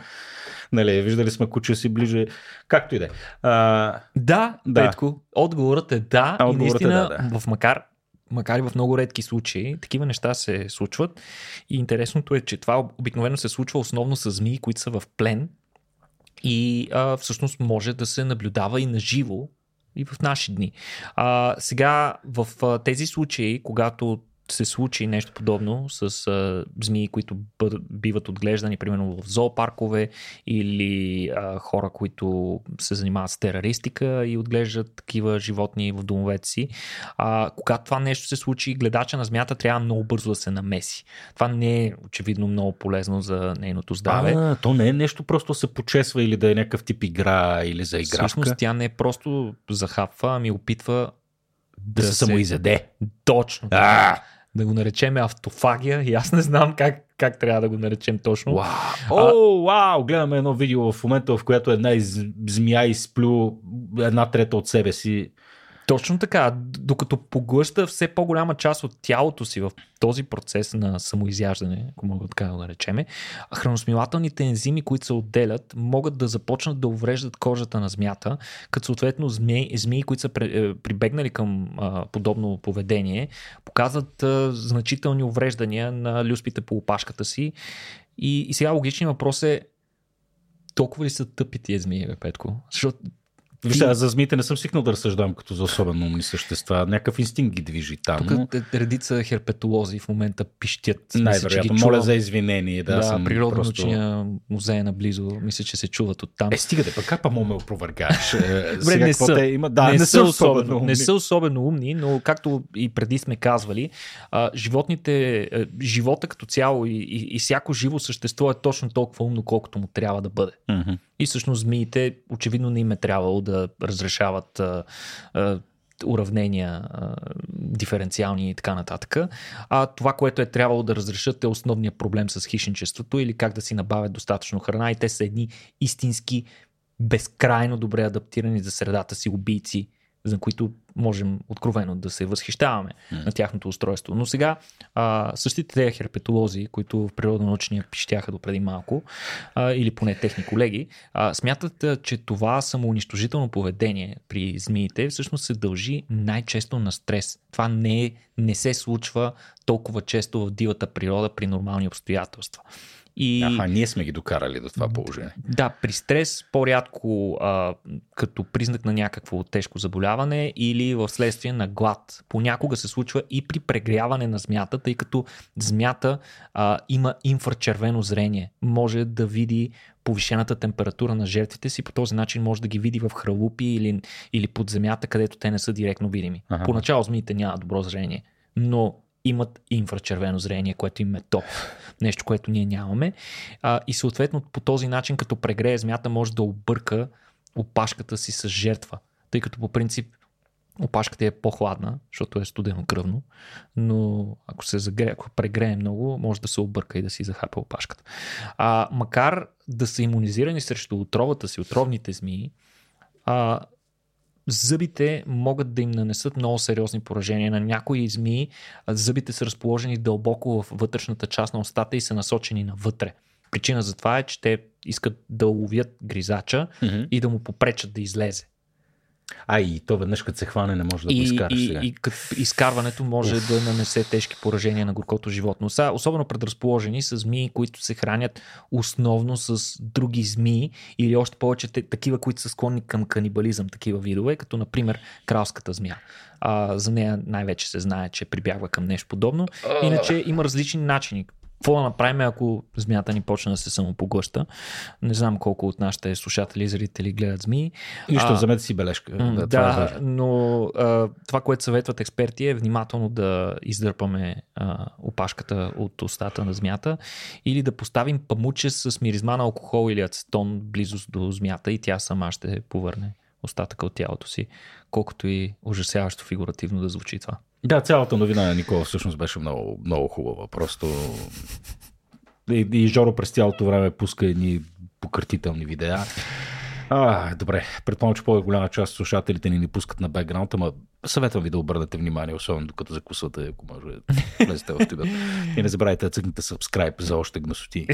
Нали, виждали сме куче си ближе. Както и да е. Да, да, Петко, отговорът е да. А, и наистина, е да, да. в макар макар и в много редки случаи, такива неща се случват. И интересното е, че това обикновено се случва основно с змии, които са в плен и а, всъщност може да се наблюдава и на живо и в наши дни. А, сега в а, тези случаи, когато се случи нещо подобно с а, змии, които бъд, биват отглеждани, примерно в зоопаркове или а, хора, които се занимават с терористика и отглеждат такива животни в домовете си. А, когато това нещо се случи, гледача на змията трябва много бързо да се намеси. Това не е очевидно много полезно за нейното здраве. А, то не е нещо просто се почесва или да е някакъв тип игра или за играчка. Всъщност тя не е просто захапва, ами опитва да, да се самоизяде. Точно. А! Да го наречем автофагия и аз не знам как, как трябва да го наречем точно. Вау, О, вау! Гледаме едно видео в момента, в което една из, змия изплю една трета от себе си. Точно така, докато поглъща все по-голяма част от тялото си в този процес на самоизяждане, ако мога така да наречеме, храносмилателните ензими, които се отделят, могат да започнат да увреждат кожата на змията, като съответно змии, змии които са е, прибегнали към а, подобно поведение, показват а, значителни увреждания на люспите по опашката си. И, и сега логичният въпрос е толкова ли са тъпи тия змии, бе, Петко? Защото Виж, аз за змиите не съм свикнал да разсъждавам като за особено умни същества. Някакъв инстинкт ги движи там. Тук но... редица херпетолози в момента пищят. Най-вероятно. Моля за извинение. Да, да съм природно-научния просто... музей е наблизо. Мисля, че се чуват от там. Е, стигате, пък как па ме опровергаеш? Е, Добре, не, са, те има? Да, не, не, са особено, умни. не са особено умни, но както и преди сме казвали, а, животните, а, живота като цяло и, и, и всяко живо същество е точно толкова умно, колкото му трябва да бъде. Mm-hmm. И всъщност змиите очевидно не им е трябвало да разрешават уравнения, диференциални и така нататък. А това, което е трябвало да разрешат е основният проблем с хищничеството или как да си набавят достатъчно храна и те са едни истински безкрайно добре адаптирани за средата си убийци за които можем откровено да се възхищаваме mm. на тяхното устройство. Но сега а, същите тези херпетолози, които в природонаучния пищяха до преди малко, а, или поне техни колеги, а, смятат, а, че това самоунищожително поведение при змиите всъщност се дължи най-често на стрес. Това не, е, не се случва толкова често в дивата природа при нормални обстоятелства. И... Аха, ние сме ги докарали до това положение. Да, при стрес по-рядко а, като признак на някакво тежко заболяване или в следствие на глад. Понякога се случва и при прегряване на змята, тъй като змята а, има инфрачервено зрение. Може да види повишената температура на жертвите си, по този начин може да ги види в хралупи или, или под земята, където те не са директно видими. Ага. Поначало змиите няма добро зрение, но имат инфрачервено зрение, което им е топ. Нещо, което ние нямаме. А, и съответно по този начин, като прегрее змята, може да обърка опашката си с жертва. Тъй като по принцип опашката е по-хладна, защото е студено кръвно, но ако се загре, ако прегрее много, може да се обърка и да си захапа опашката. А, макар да са иммунизирани срещу отровата си, отровните змии, а, зъбите могат да им нанесат много сериозни поражения. На някои змии зъбите са разположени дълбоко в вътрешната част на устата и са насочени навътре. Причина за това е, че те искат да ловят гризача mm-hmm. и да му попречат да излезе. А и то веднъж като се хване не може да и, го изкараш. И, сега. и като изкарването може Уф. да нанесе тежки поражения на горкото животно. Са особено предразположени с змии, които се хранят основно с други змии или още повече такива, които са склонни към канибализъм, такива видове, като например кралската змия. А, за нея най-вече се знае, че прибягва към нещо подобно. Иначе има различни начини какво да направим, ако змията ни почне да се самопоглъща? Не знам колко от нашите слушатели и зрители гледат змии. Нищо, вземете си бележка. Да, да е но а, това, което съветват експерти е внимателно да издърпаме а, опашката от устата на змията или да поставим памуче с миризма на алкохол или ацетон близост до змията и тя сама ще повърне остатъка от тялото си, колкото и ужасяващо фигуративно да звучи това. Да, цялата новина на Никола всъщност беше много, много хубава. Просто и, и Жоро през цялото време пуска едни пократителни видеа. А, добре, предполагам, че по-голяма част от слушателите ни ни пускат на бекграунд, ама съветвам ви да обърнете внимание, особено докато закусвате, ако може, влезете в тюбът. И не забравяйте да цъкнете subscribe за още гносоти.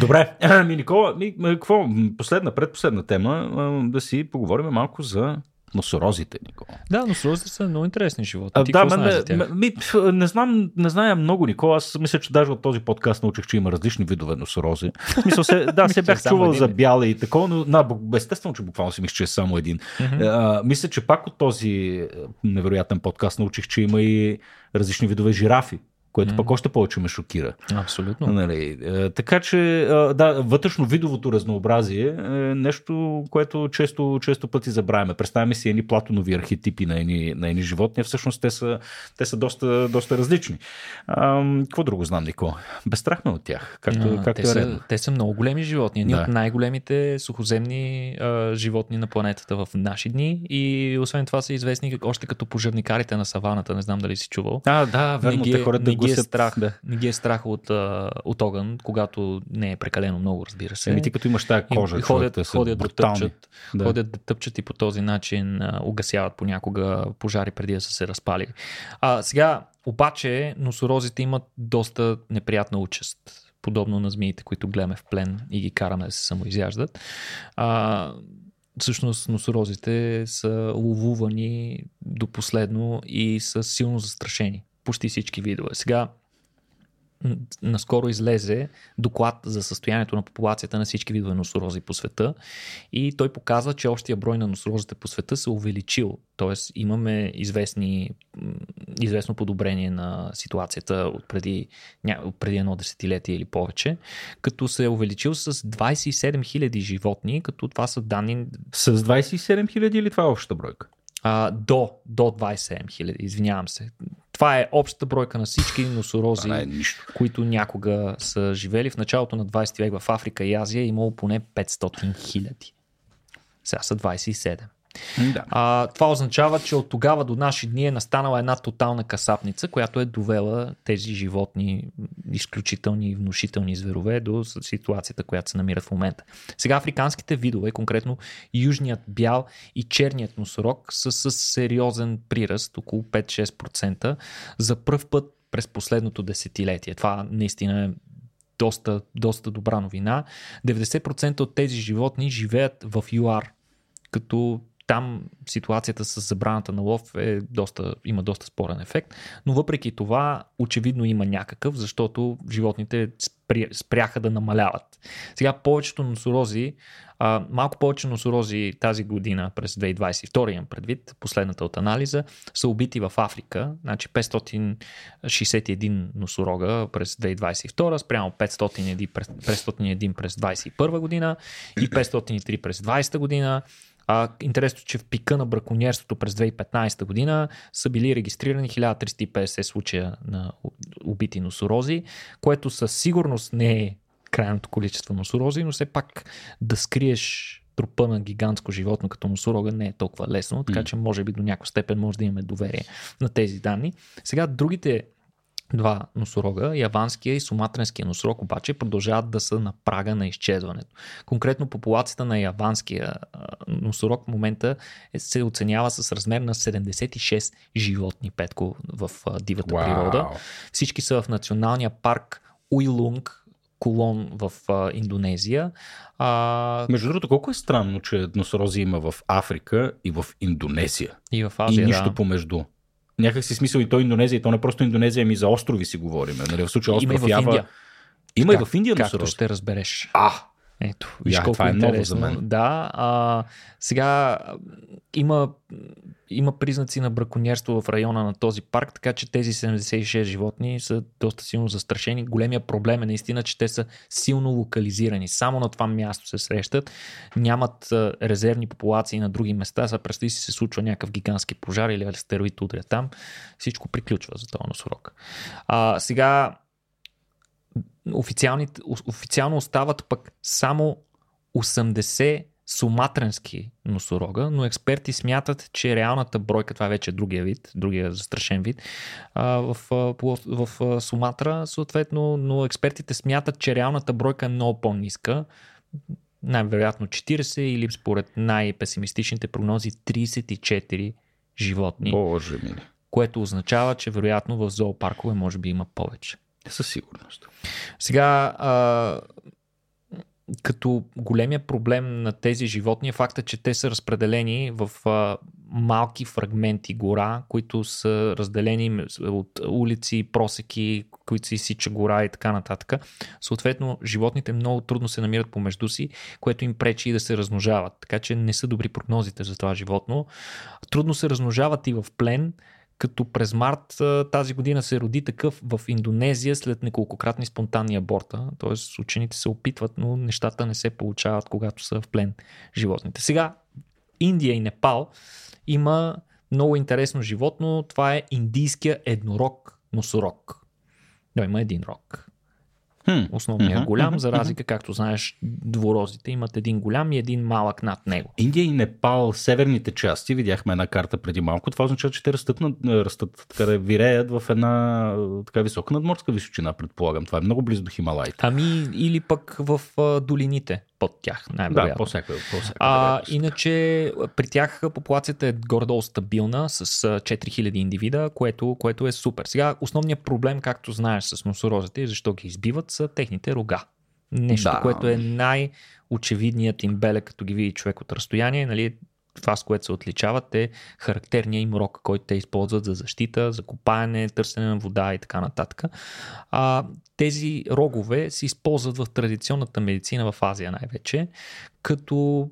добре, ми Никола, ми, какво, последна, предпоследна тема, да си поговорим малко за носорозите, Никола. Да, носорозите са много интересни животни. Ти да, ме, не, ми, не, знам, не зная много, Никола. Аз мисля, че даже от този подкаст научих, че има различни видове носорози. Мисля, се, да, се бях чувал за бяла и такова, но на, естествено, че буквално си мисля, че е само един. Mm-hmm. А, мисля, че пак от този невероятен подкаст научих, че има и различни видове жирафи което mm. пък още повече ме шокира. Абсолютно. Нали, е, така че, да, вътрешно видовото разнообразие е нещо, което често, често пъти забравяме. Представяме си едни платонови архетипи на едни, на едни животни, а всъщност те са, те са доста, доста различни. А, какво друго знам, Нико? Безстрахме от тях, както, а, както те, е са, те са много големи животни. Едни да. от най-големите сухоземни а, животни на планетата в наши дни и освен това са известни още като пожарникарите на саваната. Не знам дали си чувал. А, да, верно, те хората ги е страх, да. не ги е страх от, от огън, когато не е прекалено много, разбира се. Еми ти като имаш тази кожа, и, ходят, ходят, ходят да тъпчат, да. ходят да тъпчат и по този начин угасяват понякога пожари преди да са се разпали. А, сега, обаче, носорозите имат доста неприятна участ подобно на змиите, които гледаме в плен и ги караме да се самоизяждат. А, всъщност носорозите са ловувани до последно и са силно застрашени почти всички видове. Сега, наскоро излезе доклад за състоянието на популацията на всички видове носорози по света и той показва, че общия брой на носорозите по света се увеличил. Тоест имаме известни, известно подобрение на ситуацията от преди, от преди едно десетилетие или повече, като се е увеличил с 27 000 животни, като това са данни... С 27 000 или това е общата бройка? А, до, до 27 000, извинявам се. Това е общата бройка на всички носорози, е които някога са живели. В началото на 20 век в Африка и Азия е имало поне 500 хиляди. Сега са 27. Да. А, това означава, че от тогава до наши дни е настанала една тотална касапница, която е довела тези животни, изключителни и внушителни зверове, до ситуацията, която се намират в момента. Сега африканските видове, конкретно южният бял и черният носорог, са с сериозен приръст, около 5-6%, за първ път през последното десетилетие. Това наистина е доста, доста добра новина. 90% от тези животни живеят в ЮАР, като там ситуацията с забраната на лов е доста, има доста спорен ефект, но въпреки това очевидно има някакъв, защото животните спряха да намаляват. Сега повечето носорози, а, малко повече носорози тази година през 2022 имам предвид, последната от анализа, са убити в Африка, значи 561 носорога през 2022, спрямо 501 през, 501 през 2021 година и 503 през 2020 година. А, интересно, че в пика на браконьерството през 2015 година са били регистрирани 1350 случая на убити носорози, което със сигурност не е крайното количество носорози, но все пак да скриеш трупа на гигантско животно като носорога не е толкова лесно, така че може би до някаква степен може да имаме доверие на тези данни. Сега другите два носорога, яванския и суматренския носорог обаче продължават да са на прага на изчезването. Конкретно популацията на яванския носорог в момента е, се оценява с размер на 76 животни петко в дивата wow. природа. Всички са в националния парк Уилунг, Колон в а, Индонезия. А... Между другото, колко е странно, че носорози има в Африка и в Индонезия. И в Азия, И нищо да. помежду някак си смисъл и то Индонезия, и то не просто Индонезия, ами за острови си говорим. Нали? В случая остров Ява. Има и в Индия Както ще разбереш. А, ето, виж Я, колко това е интересно. ново за мен. Да, а, сега има, има признаци на браконьерство в района на този парк, така че тези 76 животни са доста силно застрашени. Големия проблем е наистина, че те са силно локализирани. Само на това място се срещат. Нямат резервни популации на други места. Сега представи си се случва някакъв гигантски пожар или астероид удря там. Всичко приключва за този носорог. А, сега официално остават пък само 80 суматренски носорога, но експерти смятат, че реалната бройка, това вече е другия вид, другия застрашен вид, в, в, в Суматра съответно, но експертите смятат, че реалната бройка е много по-ниска, най-вероятно 40 или според най-песимистичните прогнози 34 животни. Боже ми. Което означава, че вероятно в зоопаркове може би има повече. Със сигурност. Сега, а, като големия проблем на тези животни е факта, че те са разпределени в а, малки фрагменти гора, които са разделени от улици, просеки, които се изсича гора и така нататък. Съответно, животните много трудно се намират помежду си, което им пречи и да се размножават. Така че не са добри прогнозите за това животно. Трудно се размножават и в плен, като през март тази година се роди такъв в Индонезия след неколкократни спонтанни аборта. Т.е. учените се опитват, но нещата не се получават, когато са в плен животните. Сега, Индия и Непал има много интересно животно. Това е индийския еднорог носорог. Да, има един рог. Основният mm-hmm. голям, за разлика, както знаеш, дворозите имат един голям и един малък над него. Индия и Непал, северните части, видяхме една карта преди малко, това означава, че те растат, над, растат така виреят в една така висока надморска височина, предполагам. Това е много близо до Хималайите. Ами или пък в а, долините под тях. Да, по-всяка, по-всяка а, иначе при тях популацията е горе-долу стабилна с 4000 индивида, което, което е супер. Сега основният проблем, както знаеш с носорозите и защо ги избиват, са техните рога. Нещо, Да. което е най-очевидният им белег, като ги види човек от разстояние, нали, това, с което се отличават е характерния им рок, който те използват за защита, за копаене, търсене на вода и така нататък. А, тези рогове се използват в традиционната медицина в Азия най-вече, като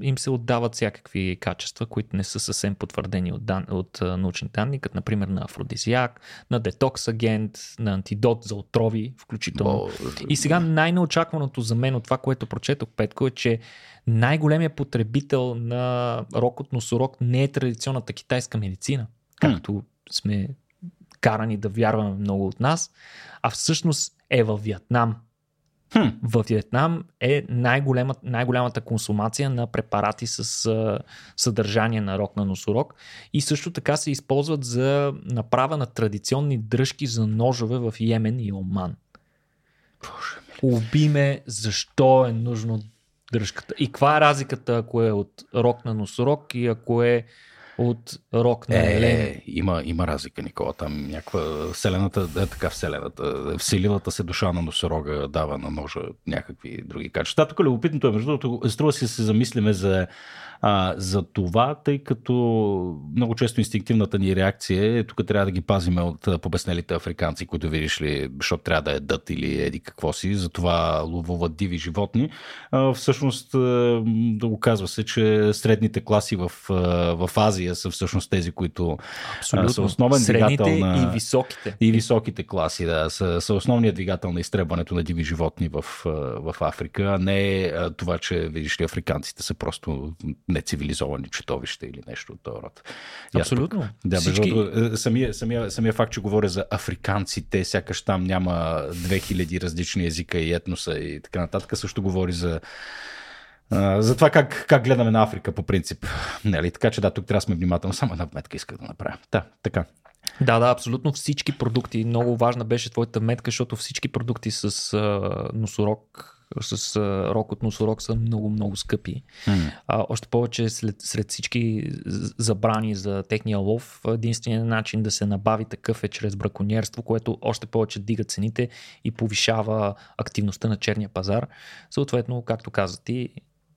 им се отдават всякакви качества, които не са съвсем потвърдени от, дан, от научни данни, като например на афродизиак, на детокс агент, на антидот за отрови, включително. Бо... И сега най-неочакваното за мен от това, което прочетох, Петко, е, че най-големият потребител на рок от носорог не е традиционната китайска медицина, както сме карани да вярваме много от нас, а всъщност е във Виетнам. Хм. В Виетнам е най-големата, най-голямата консумация на препарати с а, съдържание на рок на носорог и също така се използват за направа на традиционни дръжки за ножове в Йемен и Оман. Убиме защо е нужно дръжката. И каква е разликата, ако е от рок на носорог и ако е от рок на е, е, има, има разлика, Никола. Там някаква вселената, е така вселената, вселилата се душа на носорога дава на ножа някакви други качества. Тук любопитното е, между другото, струва си да се замислиме за а, за това, тъй като много често инстинктивната ни реакция е тук трябва да ги пазиме от побеснелите африканци, които видиш ли, защото трябва да е дът или еди какво си, затова ловуват диви животни. А, всъщност да оказва се, че средните класи в, в Азия са всъщност тези, които Абсолютно. са основен Средните двигател на... и високите. И високите класи, да, са, са основният двигател на изтребването на диви животни в, в Африка, а не това, че видиш ли африканците са просто нецивилизовани читовища или нещо от този род. Абсолютно. Да, Всички... между самия, самия, самия факт, че говоря за африканците, сякаш там няма 2000 различни езика и етноса и така нататък, също говори за за това как, как гледаме на Африка по принцип. Нали? Така че да, тук трябва да сме внимателни. Само една вметка иска да направя. Да, така. Да, да, абсолютно всички продукти. Много важна беше твоята метка, защото всички продукти с а, носорог с а, рок от носорог са много, много скъпи. Mm. А, още повече след, сред всички забрани за техния лов, единственият начин да се набави такъв е чрез браконьерство, което още повече дига цените и повишава активността на черния пазар. Съответно, както каза ти,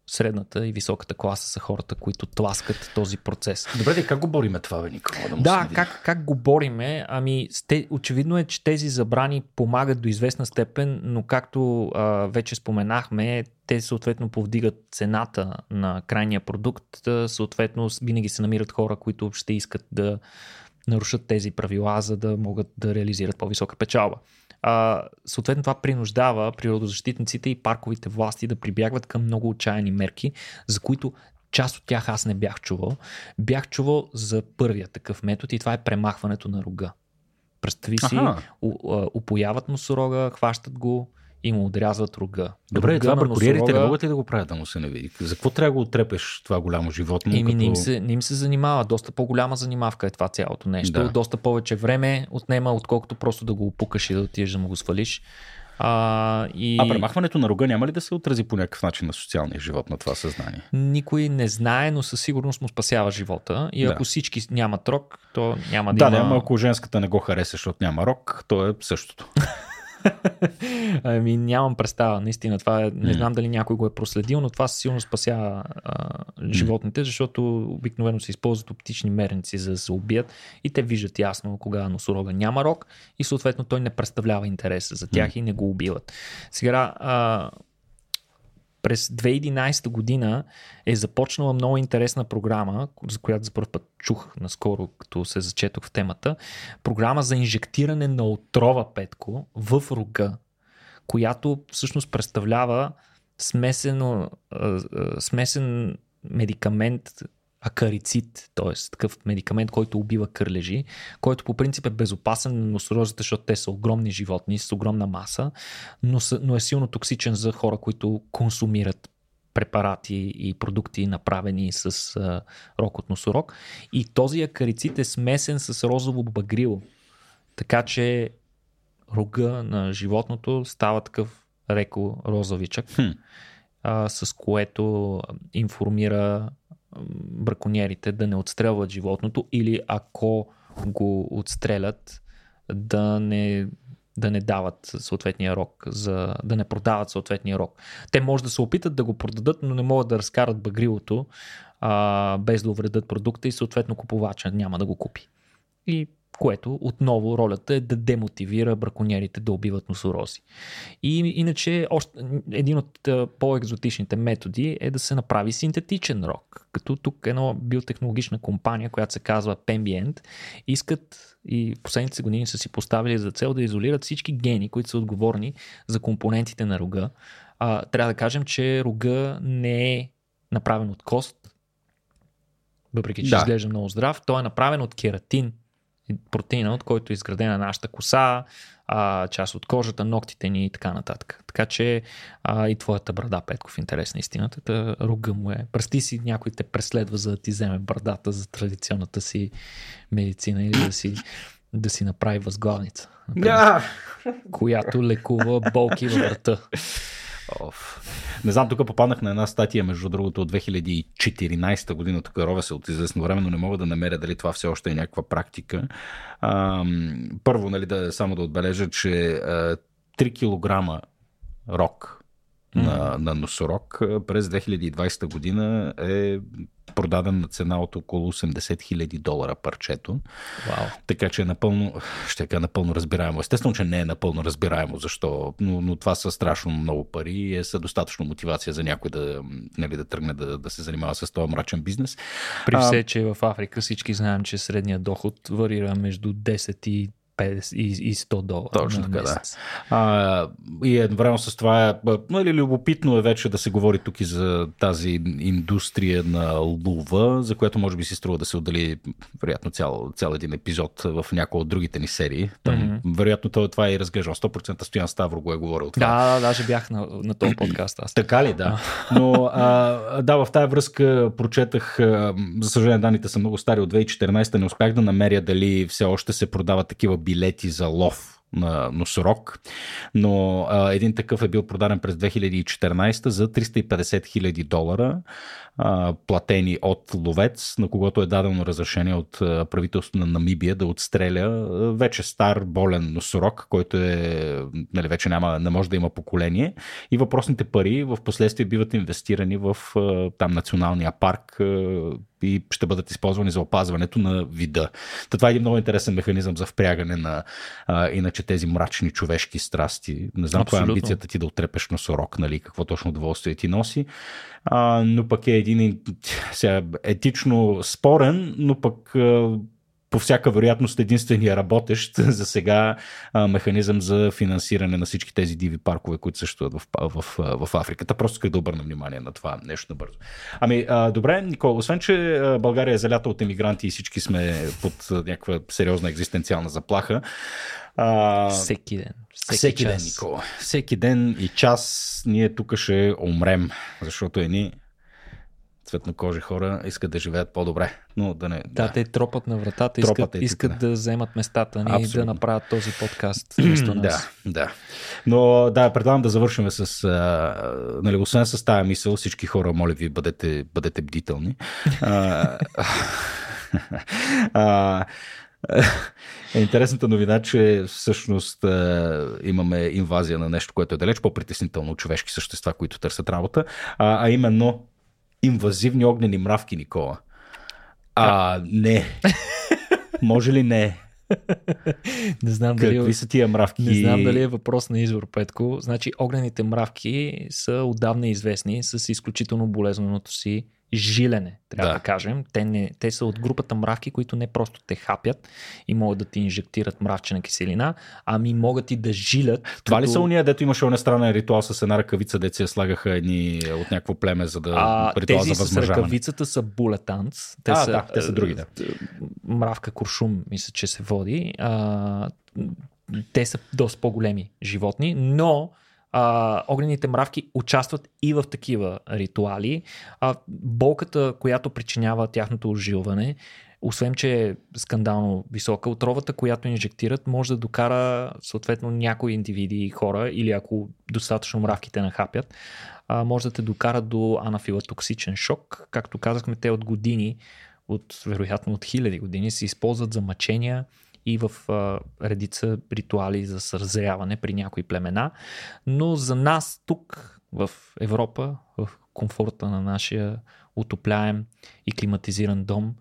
средната и високата класа са хората, които тласкат този процес. Добре, как го бориме това, бе, Никола? Да, да как, как го бориме? Ами, сте, очевидно е, че тези забрани помагат до известна степен, но както а, вече споменахме, те съответно повдигат цената на крайния продукт, съответно винаги се намират хора, които ще искат да нарушат тези правила, за да могат да реализират по-висока печалба. А, съответно това принуждава природозащитниците и парковите власти да прибягват към много отчаяни мерки, за които част от тях аз не бях чувал. Бях чувал за първия такъв метод и това е премахването на рога. Представи си, упояват носорога, хващат го, и му отрязват рога. Добре, рога това бракониерите носорога... не могат ли да го правят да му се не види? За какво трябва да го отрепеш това голямо животно? Еми, като... не, им се, не им се занимава. Доста по-голяма занимавка е това цялото нещо. Да. Доста повече време отнема, отколкото просто да го опукаш и да отидеш да му го свалиш. А, и... а премахването на рога няма ли да се отрази по някакъв начин на социалния живот, на това съзнание? Никой не знае, но със сигурност му спасява живота. И да. ако всички нямат рок, то няма да, да има... Да, ако женската не го хареса, защото няма рок, то е същото. ами нямам представа, наистина. Това е, не знам дали някой го е проследил, но това силно спася а, животните, защото обикновено се използват оптични мерници за да се убият и те виждат ясно кога носорога няма рок и съответно той не представлява интерес за тях и не го убиват. Сега, а, през 2011 година е започнала много интересна програма, за която за първ път чух наскоро, като се зачетох в темата. Програма за инжектиране на отрова петко в рога, която всъщност представлява смесено, смесен медикамент, акарицид, т.е. такъв медикамент, който убива кърлежи, който по принцип е безопасен на носорозите, защото те са огромни животни с огромна маса, но, са, но е силно токсичен за хора, които консумират препарати и продукти, направени с а, рок от носорог. И този акарицид е смесен с розово багрило. Така че рога на животното става такъв реко розовичък, хм. а, с което информира браконьерите да не отстрелват животното или ако го отстрелят да не да не дават съответния рок, за да не продават съответния рок. Те може да се опитат да го продадат, но не могат да разкарат багрилото а, без да увредят продукта и съответно купувача няма да го купи. И което отново ролята е да демотивира браконьерите да убиват носорози. И иначе още, един от по-екзотичните методи е да се направи синтетичен рок. Като тук едно биотехнологична компания, която се казва Pembient, искат и последните години са си поставили за цел да изолират всички гени, които са отговорни за компонентите на рога. А, трябва да кажем, че рога не е направен от кост, въпреки че да. изглежда много здрав. Той е направен от кератин, протеина, от който е изградена нашата коса, а, част от кожата, ногтите ни и така нататък. Така че а, и твоята брада, Петков, интерес на истината, та руга му е. Прости си, някой те преследва за да ти вземе брадата за традиционната си медицина или да си, да си направи възглавница. Например, която лекува болки във врата. Оф. Не знам, тук попаднах на една статия, между другото, от 2014 година. Тук ровя се от известно време, но не мога да намеря дали това все още е някаква практика. А, първо, нали, да, само да отбележа, че а, 3 кг рок на, на носорог през 2020 година е продаден на цена от около 80 хиляди долара парчето. Wow. Така че е напълно, ще кажа напълно разбираемо. Естествено, че не е напълно разбираемо защо, но, но това са страшно много пари и е са достатъчно мотивация за някой да, нали, да тръгне да, да се занимава с този мрачен бизнес. При все, а, че в Африка всички знаем, че средният доход варира между 10 и 50 и 100 долара. Точно така, да. А, и едновременно с това, е, нали, любопитно е вече да се говори тук и за тази индустрия на лува, за която може би си струва да се отдели вероятно цял, цял един епизод в някои от другите ни серии. Там, mm-hmm. Вероятно това, това е и разглеждал. 100% Стоян Ставро го е говорил това. Да, даже бях на, на този подкаст. Аз. Така ли, да. Но а, да, в тази връзка прочетах, за съжаление данните са много стари от 2014, не успях да намеря дали все още се продават такива билети за лов на носорог, но а, един такъв е бил продаден през 2014 за 350 хиляди долара, а, платени от ловец, на когото е дадено разрешение от правителството на Намибия да отстреля вече стар болен носорог, който е, нали, вече няма, не може да има поколение. И въпросните пари в последствие биват инвестирани в там националния парк и ще бъдат използвани за опазването на вида. Та това е един много интересен механизъм за впрягане на а, иначе тези мрачни човешки страсти. Не знам каква е амбицията ти да отрепеш носорог, нали, какво точно удоволствие ти носи, а, но пък е един сега, етично спорен, но пък по всяка вероятност единствения работещ за сега а, механизъм за финансиране на всички тези диви паркове, които съществуват в, в, в, в Африка. Та просто исках да обърна внимание на това нещо набързо. Ами, а, добре, Никола, освен, че България е залята от емигранти и всички сме под някаква сериозна екзистенциална заплаха, а, всеки ден. Всеки, всеки ден, Никола. Всеки ден и час ние тук ще умрем, защото едни цветнокожи хора искат да живеят по-добре. Но да, не, да, да. те тропат на вратата, тропат искат, е искат да. да вземат местата ни Абсолютно. и да направят този подкаст вместо нас. Да, да. Но да, предлагам да завършим с, а, нали, освен с тази мисъл, всички хора, моля ви, бъдете, бъдете бдителни. а, а, е интересната новина, че всъщност е, имаме инвазия на нещо, което е далеч по-притеснително от човешки същества, които търсят работа, а, а именно инвазивни огнени мравки, Никола. А, не. Може ли не? не знам дали, Какви са тия мравки? Не знам дали е въпрос на извор, Петко. Значи огнените мравки са отдавна известни с изключително болезненото си жилене, трябва да, да кажем. Те, не, те са от групата мравки, които не просто те хапят и могат да ти инжектират мравчена киселина, ами могат и да жилят. Това като... ли са уния, дето имаше странен ритуал с една ръкавица, деца слагаха едни от някакво племе, за да а, ритуал тези за с ръкавицата са булетанц. Те, а, са, да, те са други, да. Мравка куршум, мисля, че се води. А, те са доста по-големи животни, но а, огнените мравки участват и в такива ритуали. А, болката, която причинява тяхното ожилване, освен че е скандално висока, отровата, която инжектират, може да докара съответно някои индивиди и хора, или ако достатъчно мравките нахапят, а, може да те докара до анафилатоксичен шок. Както казахме, те от години, от вероятно от хиляди години, се използват за мъчения и в а, редица ритуали за съразряване при някои племена. Но за нас тук в Европа, в комфорта на нашия отопляем и климатизиран дом,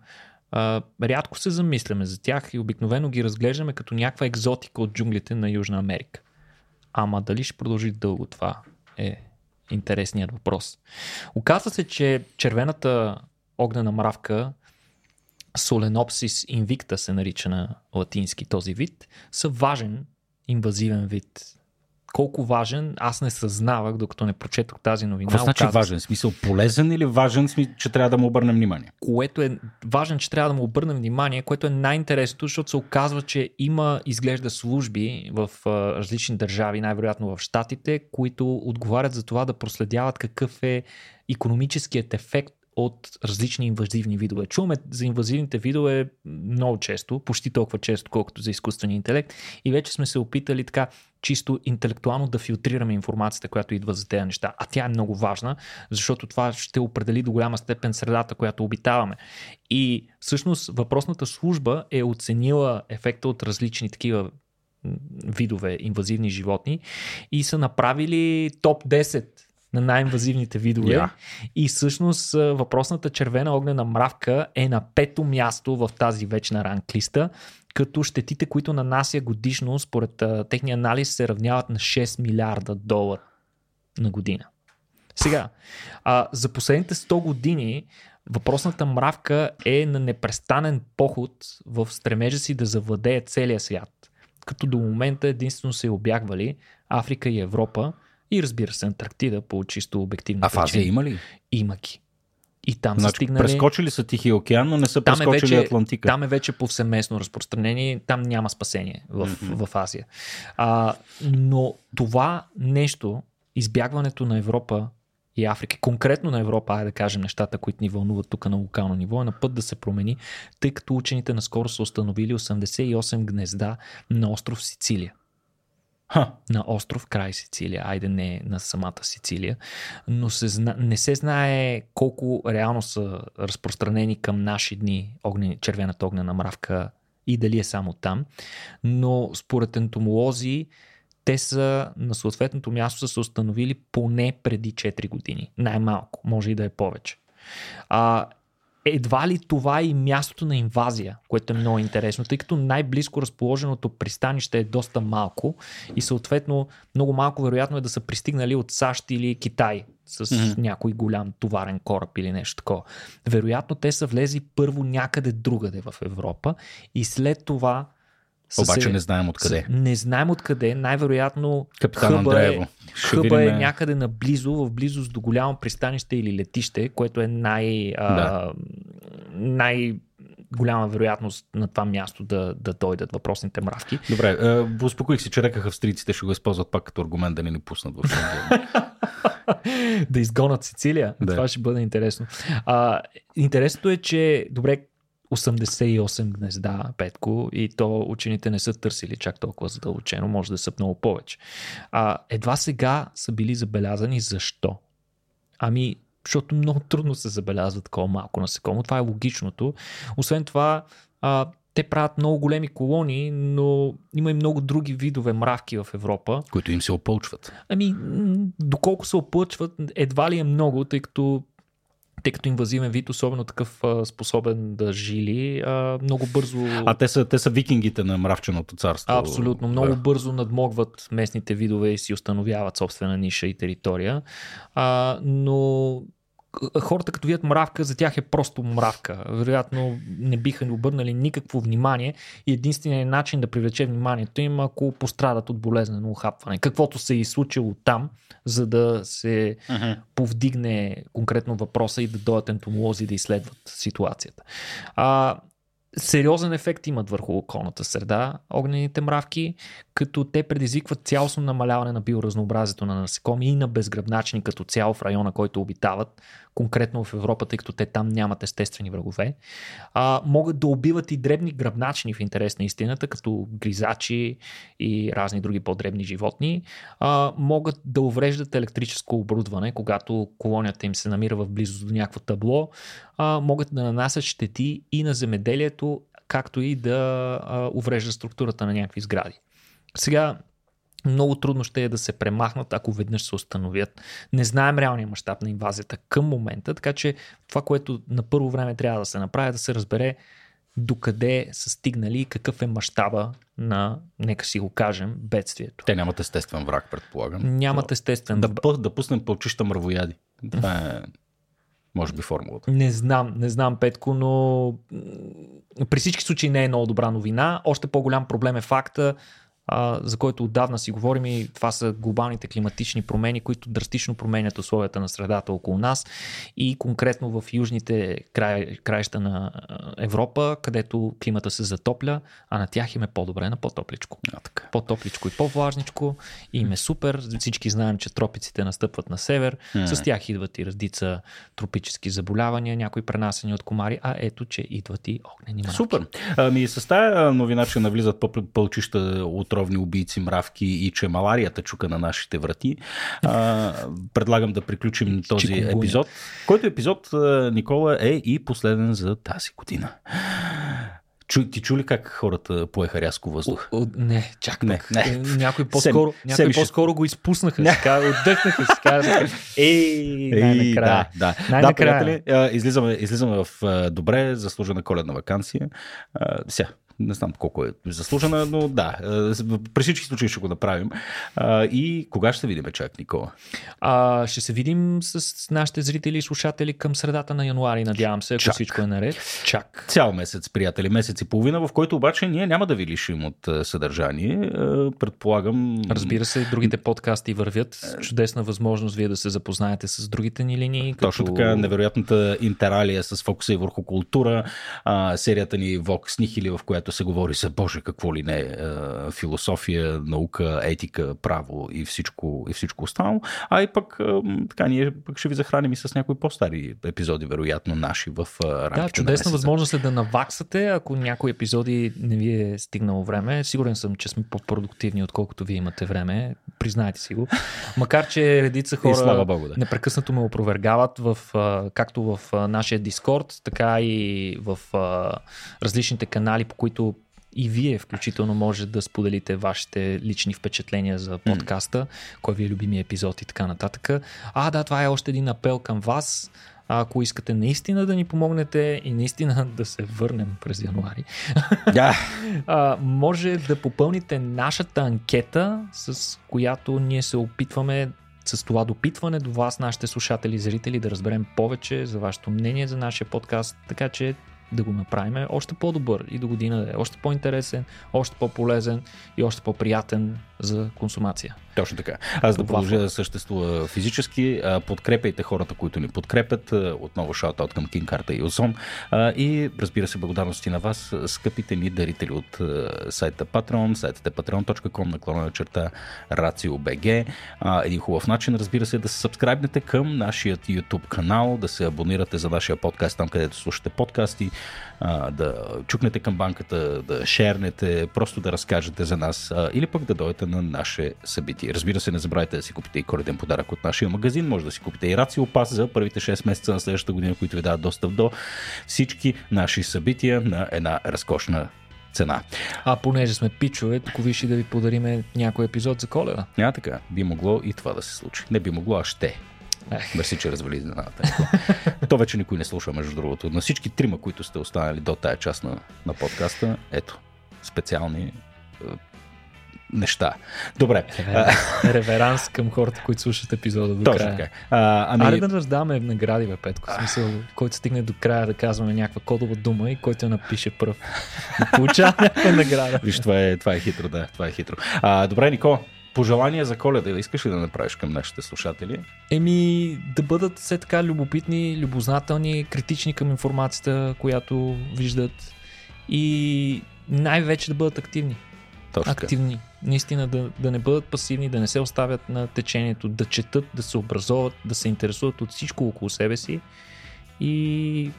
а, рядко се замисляме за тях и обикновено ги разглеждаме като някаква екзотика от джунглите на Южна Америка. Ама дали ще продължи дълго това е интересният въпрос. Оказва се, че червената огнена мравка Solenopsis invicta се нарича на латински този вид, са важен инвазивен вид. Колко важен, аз не съзнавах, докато не прочетох тази новина. Какво значи важен? Смисъл полезен или важен, че трябва да му обърнем внимание? Което е важен, че трябва да му обърнем внимание, което е най-интересното, защото се оказва, че има, изглежда служби в различни държави, най-вероятно в Штатите, които отговарят за това да проследяват какъв е економическият ефект от различни инвазивни видове. Чуваме за инвазивните видове много често, почти толкова често, колкото за изкуствения интелект и вече сме се опитали така чисто интелектуално да филтрираме информацията, която идва за тези неща. А тя е много важна, защото това ще определи до голяма степен средата, която обитаваме. И всъщност въпросната служба е оценила ефекта от различни такива видове инвазивни животни и са направили топ 10 на най-инвазивните видове. Yeah. И всъщност въпросната червена огнена мравка е на пето място в тази вечна ранглиста, като щетите, които нанася годишно, според техния анализ, се равняват на 6 милиарда долара на година. Сега, а, за последните 100 години въпросната мравка е на непрестанен поход в стремежа си да завладее целия свят. Като до момента единствено се обягвали Африка и Европа, и разбира се, Антарктида по чисто обективна А в Азия има ли? Има ги. И там значи, са стигнали... Прескочили са Тихия океан, но не са там прескочили е вече, Атлантика. Там е вече повсеместно разпространение, там няма спасение в, mm-hmm. в Азия. А, но това нещо, избягването на Европа и Африка, конкретно на Европа, айде да кажем нещата, които ни вълнуват тук на локално ниво, е на път да се промени, тъй като учените наскоро са установили 88 гнезда на остров Сицилия. Ха. на остров край Сицилия, айде не на самата Сицилия, но се зна... не се знае колко реално са разпространени към наши дни огнени, червената огнена мравка и дали е само там, но според ентомолози те са на съответното място са се установили поне преди 4 години. Най-малко, може и да е повече. А, едва ли това е и мястото на инвазия, което е много интересно, тъй като най-близко разположеното пристанище е доста малко и съответно много малко вероятно е да са пристигнали от САЩ или Китай с mm-hmm. някой голям товарен кораб или нещо такова. Вероятно те са влезли първо някъде другаде в Европа и след това обаче се, не знаем откъде. Не знаем откъде. Най-вероятно Капитан хъба, Андреево. Е, хъба е някъде наблизо, в близост до голямо пристанище или летище, което е най, да. а, най голяма вероятност на това място да, да дойдат въпросните мравки. Добре, е, успокоих се, че реках австрийците ще го използват пак като аргумент да не ни пуснат в Да изгонат Сицилия. Да. Това ще бъде интересно. А, интересното е, че добре, 88 гнезда, Петко, и то учените не са търсили чак толкова задълбочено, може да са много повече. А, едва сега са били забелязани защо. Ами, защото много трудно се забелязва такова малко насекомо. Това е логичното. Освен това, а, те правят много големи колонии, но има и много други видове мравки в Европа. Които им се опълчват. Ами, доколко се опълчват, едва ли е много, тъй като тъй като инвазивен вид, особено такъв а, способен да жили, а, много бързо... А те са, те са викингите на мравченото царство. Абсолютно. Много да. бързо надмогват местните видове и си установяват собствена ниша и територия. А, но хората като видят мравка, за тях е просто мравка. Вероятно не биха ни обърнали никакво внимание и единственият начин да привлече вниманието им, ако пострадат от болезнено ухапване. Каквото се е случило там, за да се uh-huh. повдигне конкретно въпроса и да дойдат ентомолози да изследват ситуацията. А, сериозен ефект имат върху околната среда огнените мравки, като те предизвикват цялостно намаляване на биоразнообразието на насекоми и на безгръбначни като цяло в района, който обитават, конкретно в Европа, тъй като те там нямат естествени врагове. А, могат да убиват и дребни гръбначни в интерес на истината, като гризачи и разни други по-дребни животни. А, могат да увреждат електрическо оборудване, когато колонията им се намира в близост до някакво табло. А, могат да нанасят щети и на земеделието, както и да а, уврежда структурата на някакви сгради. Сега, много трудно ще е да се премахнат, ако веднъж се установят. Не знаем реалния мащаб на инвазията към момента, така че това, което на първо време трябва да се направи, е да се разбере докъде са стигнали и какъв е мащаба на, нека си го кажем, бедствието. Те нямат естествен враг, предполагам. Нямат естествен. Да, да пуснем пълчища мравояди. Това е, може би, формулата. Не знам, не знам, Петко, но при всички случаи не е много добра новина. Още по-голям проблем е факта, а, за който отдавна си говорим и това са глобалните климатични промени, които драстично променят условията на средата около нас и конкретно в южните край, краища на Европа, където климата се затопля, а на тях им е по-добре на по-топличко. А, така. По-топличко и по-влажничко и им е супер. Всички знаем, че тропиците настъпват на север. Mm. С тях идват и разdiца тропически заболявания, някои пренасени от комари, а ето, че идват и огнени мравки. Супер. Ами с тази новина, че навлизат по-пълчища от отровни убийци, мравки и че маларията чука на нашите врати. А, предлагам да приключим този Чикунгуня. епизод, който епизод, Никола, е и последен за тази година. Чу, ти чули как хората поеха рязко въздух? О, о, не, чак не, не. Е, някой по-скоро, сем, някой по-скоро го изпуснаха. Не. Сега, отдъхнаха си. Казаха, ей, най-накрая. Да, да. Най-накрая. да приятели, излизаме, излизаме в добре заслужена коледна вакансия. Сега, не знам колко е заслужена, но да, е, при всички случаи ще го направим. И кога ще се видим, чак, Никола? А, ще се видим с нашите зрители и слушатели към средата на януари, надявам се, ако чак. всичко е наред. Чак. Цял месец, приятели, месец и половина, в който обаче ние няма да ви лишим от е, съдържание. Е, предполагам. Разбира се, другите подкасти вървят. Чудесна възможност вие да се запознаете с другите ни линии. Точно като... така, невероятната интералия с фокуса и върху култура, серията ни Vox Nihili, в която се говори за Боже какво ли не, философия, наука, етика, право и всичко, и всичко останало. А и пък така, ние пък ще ви захраним и с някои по-стари епизоди, вероятно наши в рамките Да, чудесна на възможност е да наваксате, ако някои епизоди не ви е стигнало време. Сигурен съм, че сме по-продуктивни, отколкото вие имате време. Признайте си го. Макар, че редица хора слава Богу, да. непрекъснато ме опровергават в, както в нашия Дискорд, така и в различните канали, по които и вие включително може да споделите вашите лични впечатления за подкаста, mm. кой ви е любимия епизод и така нататък. А, да, това е още един апел към вас. А ако искате наистина да ни помогнете и наистина да се върнем през януари, yeah. а, може да попълните нашата анкета, с която ние се опитваме с това допитване до вас, нашите слушатели и зрители, да разберем повече за вашето мнение за нашия подкаст, така че да го направим още по-добър и до година да е още по-интересен, още по-полезен и още по-приятен за консумация. Точно така. Аз да продължа да съществува физически. Подкрепяйте хората, които ни подкрепят. Отново шаут към Кинкарта и Озон. И разбира се, благодарности на вас, скъпите ни дарители от сайта Patreon. Сайтът е patreon.com наклона на черта RACIO.BG. Един хубав начин, разбира се, е да се сабскрайбнете към нашия YouTube канал, да се абонирате за нашия подкаст там, където слушате подкасти, да чукнете към банката, да шернете, просто да разкажете за нас или пък да дойдете на наше събитие. Разбира се, не забравяйте да си купите и коледен подарък от нашия магазин. Може да си купите и Рацио Пас за първите 6 месеца на следващата година, които ви дават достъп до всички наши събития на една разкошна цена. А понеже сме пичове, тук виж да ви подариме някой епизод за коледа. Няма така. Би могло и това да се случи. Не би могло, а ще. Мерси, че развали изненадата. То вече никой не слуша, между другото. На всички трима, които сте останали до тая част на, на подкаста, ето, специални неща. Добре. Реверанс към хората, които слушат епизода до Точно края. Така. А, ами... Аре да раздаваме награди, бе, Петко. В смисъл, който стигне до края да казваме някаква кодова дума и който я напише пръв. Получава някаква награда. Виж, това е, това е хитро, да. Това е хитро. А, добре, Нико, пожелания за коледа искаш ли да направиш към нашите слушатели? Еми, да бъдат все така любопитни, любознателни, критични към информацията, която виждат и най-вече да бъдат активни. Точно активни. Наистина да, да не бъдат пасивни, да не се оставят на течението, да четат, да се образоват, да се интересуват от всичко около себе си и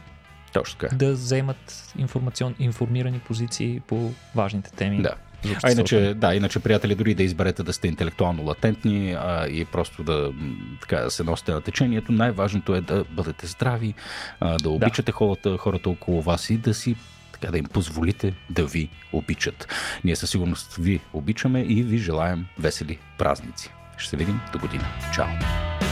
Точно така. да вземат информацион, информирани позиции по важните теми. Да. А иначе, да, иначе, приятели, дори да изберете да сте интелектуално латентни а, и просто да, така, да се носите на течението, най-важното е да бъдете здрави, а, да обичате да. хората, хората около вас и да си така да им позволите да ви обичат. Ние със сигурност ви обичаме и ви желаем весели празници. Ще се видим до година. Чао!